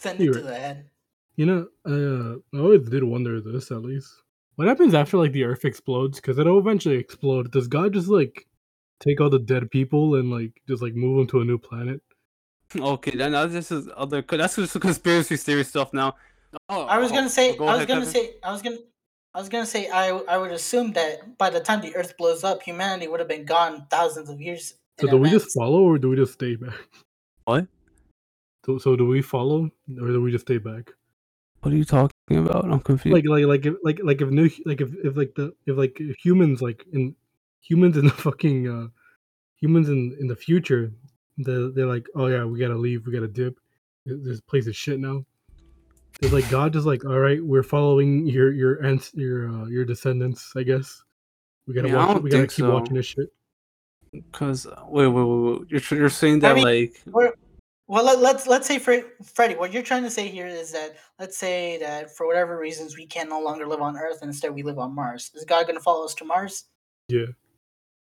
send it You're to right. the head. You know, I, uh, I always did wonder this at least. What happens after like the Earth explodes? Because it'll eventually explode. Does God just like take all the dead people and like just like move them to a new planet? Okay, then now this is other. That's just conspiracy theory stuff now. Oh, I was oh, gonna say. go I was ahead, gonna Kevin. say. I was gonna. I was gonna say. I I would assume that by the time the Earth blows up, humanity would have been gone thousands of years. So in do we just follow or do we just stay back? What? So, so do we follow or do we just stay back? What are you talking about? I'm confused. Like like like if like like if new like if, if like the if like humans like in humans in the fucking uh humans in in the future they're, they're like oh yeah we gotta leave we gotta dip this place is shit now It's like God just like all right we're following your your ants your uh, your descendants I guess we gotta Yeah, I watch don't we gotta keep so. watching this shit Because wait, wait, wait, wait. You're tr- you're saying that mean, like well, let, let's let's say, Fre- Freddie, what you're trying to say here is that let's say that for whatever reasons we can no longer live on Earth and instead we live on Mars. Is God going to follow us to Mars? yeah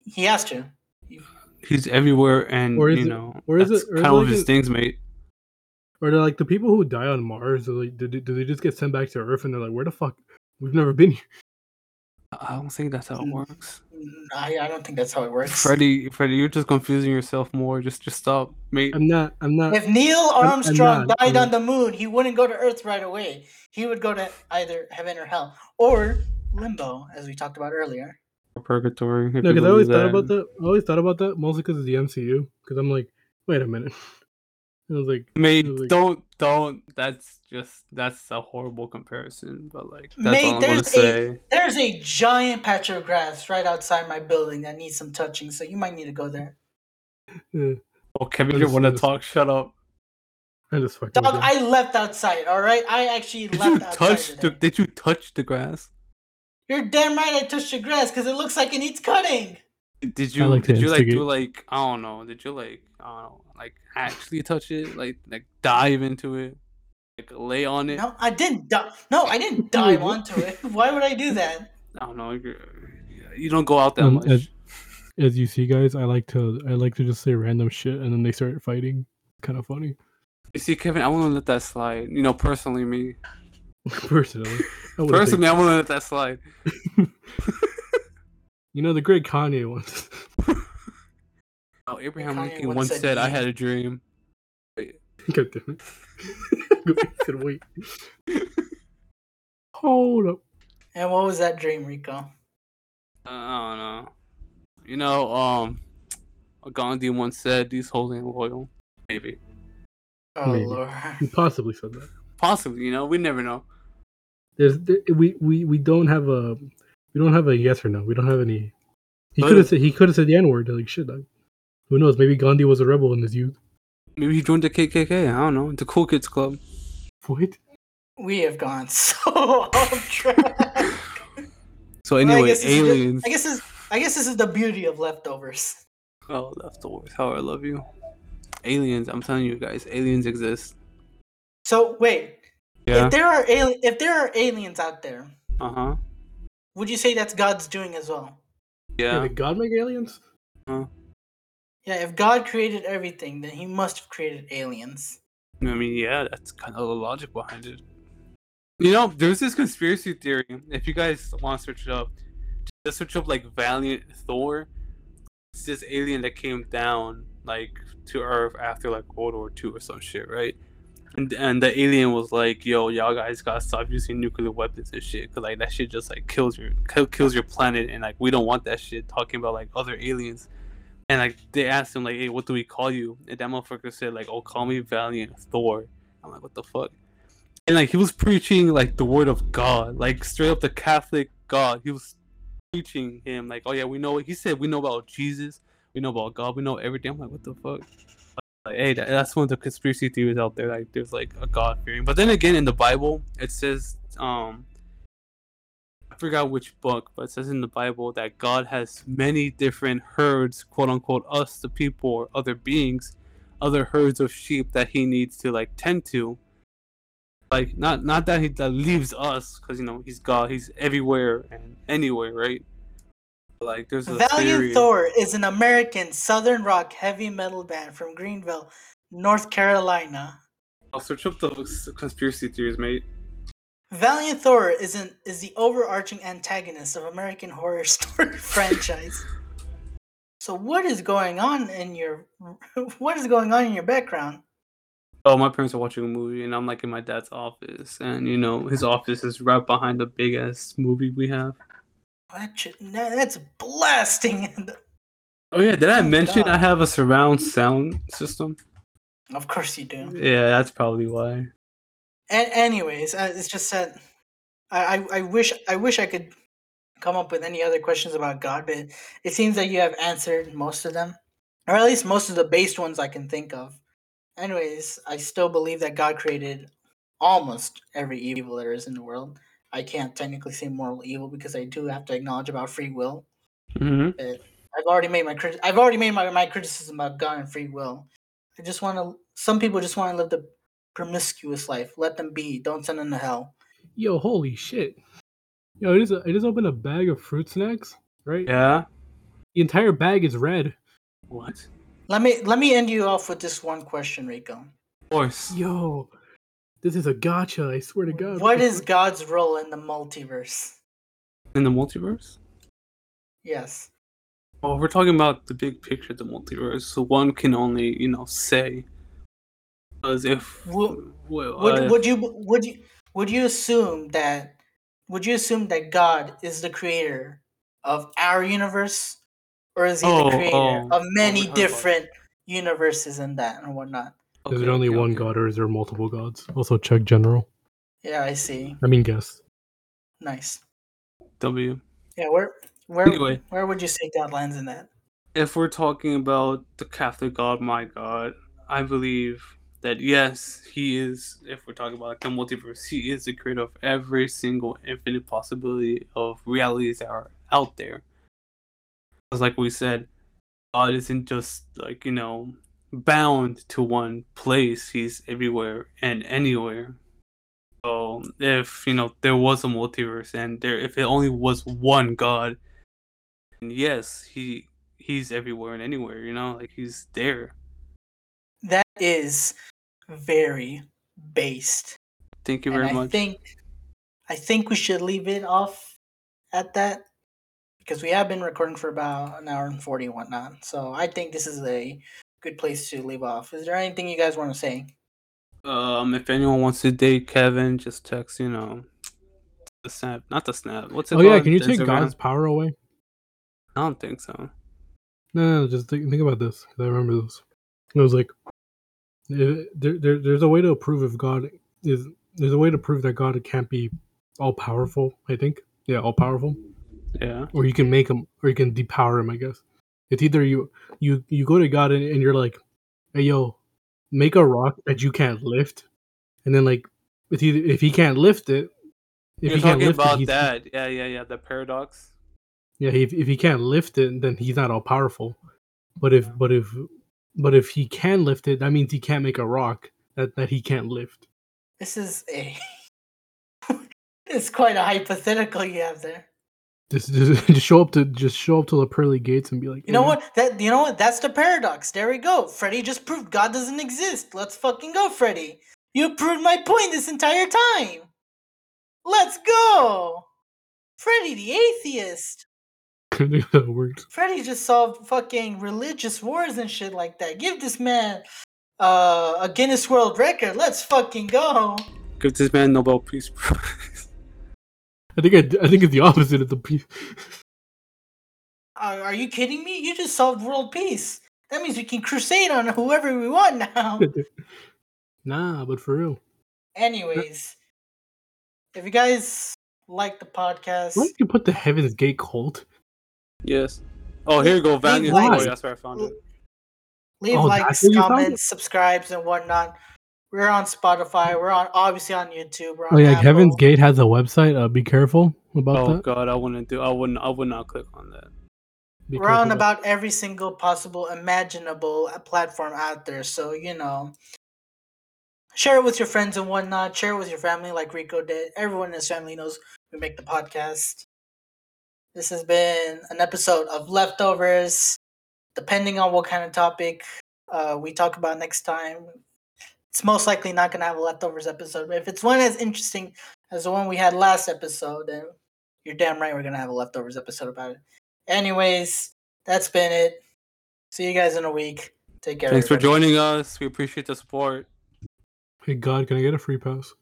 He has to. He's everywhere, and Or is you it- know or is that's it- or is kind it of like his a- things, mate. or they're like the people who die on Mars are like do, they- do they just get sent back to Earth and they're like where the fuck we've never been here I don't think that's how it Mm. works. I, I don't think that's how it works. Freddie, Freddie, you're just confusing yourself more. Just just stop, mate. I'm not I'm not If Neil I'm Armstrong not- died I'm on the moon, he wouldn't go to Earth right away. He would go to either heaven or hell or limbo, as we talked about earlier. Purgatory. No, because I always believe thought about that. I always thought about that mostly because of the MCU. Because I'm like, wait a minute. I was like, Mate, I was like- don't don't. That's just that's a horrible comparison. But like that's Mate, all I'm gonna there's a- say. There's a giant patch of grass right outside my building that needs some touching, so you might need to go there. eh. Oh, Kevin, you want I to just- talk? Shut up. I just fucking. Dog, with. I left outside. All right, I actually Did left you outside. touch the? Did you touch the grass? You're damn right. I touched the grass because it looks like it needs cutting. Did you? like did you like do like I don't know? Did you like I don't know? Like actually touch it? Like like dive into it? Like lay on it? No, I didn't. Di- no, I didn't dive onto it. Why would I do that? I don't know. you're- You don't go out that Um, much. as, as you see, guys, I like to I like to just say random shit and then they start fighting. Kind of funny. You see, Kevin, I want to let that slide. You know, personally, me. Personally, I Personally, I want to let that slide. you know the great Kanye once. Oh, Abraham Kanye Lincoln once once said said, "I had a dream." God damn it. Go back to the wait. Hold up. And what was that dream, Rico? Uh, I don't know. You know, um, Gandhi once said, "These holding ain't loyal." Maybe, Oh Maybe. lord. You possibly said that. possibly. You know, we never know. There's there, we, we we don't have a we don't have a yes or no. We don't have any. He could have said he could have said the N word. Like shit. Dog. Who knows? Maybe Gandhi was a rebel in his youth. Maybe he joined the KKK. I don't know. The Cool Kids Club. What? We have gone so off track. So Well, I anyway, guess this is the- aliens. I guess this. I guess this is the beauty of leftovers. Oh, leftovers. How I love you. Aliens. I'm telling you guys, aliens exist. So wait, Yeah. if there are ali- if there are aliens out there, Uh huh. would you say that's God's doing as well? Yeah. Yeah. did God make aliens? Huh. Yeah, if God created everything, then He must have created aliens. I mean, yeah, that's kind of the logic behind it. You know, there's this conspiracy theory. If you guys want to search it up, just search up like Valiant Thor. It's this alien that came down like to Earth after like World War II or some shit, right? And and the alien was like, "Yo, y'all guys gotta stop using nuclear weapons and shit, cause like that shit just like kills your kills your planet, and like we don't want that shit." Talking about like other aliens. And like they asked him like, "Hey, what do we call you?" And that motherfucker said like, "Oh, call me Valiant Thor." I'm like, "What the fuck?" And like he was preaching like the word of God, like straight up the Catholic God. He was preaching him like, "Oh yeah, we know." He said, "We know about Jesus. We know about God. We know everything." I'm like, "What the fuck?" Like, hey, that, that's one of the conspiracy theories out there. Like, there's like a God fearing. But then again, in the Bible, it says, um, I forgot which book, but it says in the Bible that God has many different herds, quote unquote, us, the people, or other beings, other herds of sheep that He needs to like tend to. Like, not not that He that leaves us, because you know He's God, He's everywhere and anywhere, right? Like, there's a Valiant theory. Thor is an American Southern rock heavy metal band from Greenville, North Carolina. I'll search up those conspiracy theories, mate. Valiant Thor is an is the overarching antagonist of American Horror Story franchise. So what is going on in your what is going on in your background? Oh, my parents are watching a movie, and I'm like in my dad's office, and you know his office is right behind the big ass movie we have. That that's blasting. Oh yeah, did I mention I have a surround sound system? Of course you do. Yeah, that's probably why. And anyways, uh, it's just that I, I I wish I wish I could come up with any other questions about God, but it seems that you have answered most of them, or at least most of the based ones I can think of. Anyways, I still believe that God created almost every evil there is in the world. I can't technically say moral evil because I do have to acknowledge about free will. hmm I've already made my criti- I've already made my, my criticism about God and free will. I just want to. Some people just want to live the promiscuous life. Let them be. Don't send them to hell. Yo, holy shit. Yo, I just I just opened a bag of fruit snacks. Right. Yeah. The entire bag is red. What? Let me let me end you off with this one question, Rico. Of course. Yo, this is a gotcha. I swear to God. What the is fuck? God's role in the multiverse? In the multiverse? Yes. Well, we're talking about the big picture of the multiverse, so one can only, you know, say. Because if Wo- well, Would uh, would you would you would you assume that would you assume that God is the creator of our universe, or is he Oh, the creator oh, of many oh, oh. different universes and that and whatnot? Is okay, there only okay, one okay. god or is there multiple gods? Also check general. Yeah, I see. I mean guess. Nice. W. Yeah, where where Anyway. where would you say God lands in that? if we're talking about the Catholic God, my God, I believe that yes, he is. If we're talking about like the multiverse, he is the creator of every single infinite possibility of realities that are out there. Because, like we said, God isn't just like you know bound to one place. He's everywhere and anywhere. So if you know there was a multiverse and there, if it only was one God, and yes, he he's everywhere and anywhere. You know, like he's there. That is very based. Thank you And very I much. I think I think we should leave it off at that because we have been recording for about an hour and forty and whatnot. So I think this is a good place to leave off. Is there anything you guys want to say? Um, if anyone wants to date Kevin, just text. You know, the snap, not the snap. What's it Oh called? yeah, can you The take God's power away? I don't think so. No, no, no, just think, think about this. 'cause I remember this. It was like eh, there, there, there's a way to prove if God is there's a way to prove that God can't be all powerful. I think, yeah, all powerful, Yeah. or you can make him, or you can depower him. I guess it's either you you you go to God and, and you're like, hey yo, make a rock that you can't lift, and then like if he if he can't lift it, if You're he can't talking lift it, about he's, that. Yeah, yeah, yeah. The paradox. Yeah, if if he can't lift it, then he's not all powerful. But if but if but if he can lift it, that means he can't make a rock that, that he can't lift. This is a it's quite a hypothetical you have there. Just, just just show up to just show up to the pearly gates and be like, You know what? That you know what? That's the paradox. There we go. Freddy just proved God doesn't exist. Let's fucking go, Freddy. You proved my point this entire time. Let's go. Freddy the atheist. I think that worked. Freddy just solved fucking religious wars and shit like that. Give this man uh, a Guinness World Record. Let's fucking go. Give this man Nobel Peace Prize. I think I, I think it's the opposite of the peace. Are, are you kidding me? You just solved world peace. That means we can crusade on whoever we want now. Nah, but for real. Anyways, if you guys like the podcast, Why don't you put the Heaven's Gate cult? yes. Oh, here you go. Valiant likes. Boy. Oh, that's where I found it. leave Oh, likes, that's where you found comments, subscribes, and whatnot. We're on Spotify. We're on obviously on YouTube. We're on Oh yeah, Apple. Heaven's Gate has a website. Uh, be careful about Oh that. God, I wouldn't do. I wouldn't. I would not click on that. Be We're on careful about every single possible imaginable uh, platform out there. So you know, share it with your friends and whatnot. Share it with your family, like Rico did. Everyone in his family knows we make the podcast. This has been an episode of Leftovers. Depending on what kind of topic uh, we talk about next time, it's most likely not going to have a leftovers episode. But if it's one as interesting as the one we had last episode, then you're damn right we're going to have a leftovers episode about it. Anyways, that's been it. See you guys in a week. Take care. Thanks for joining us. We appreciate the support. Hey God, can I get a free pass?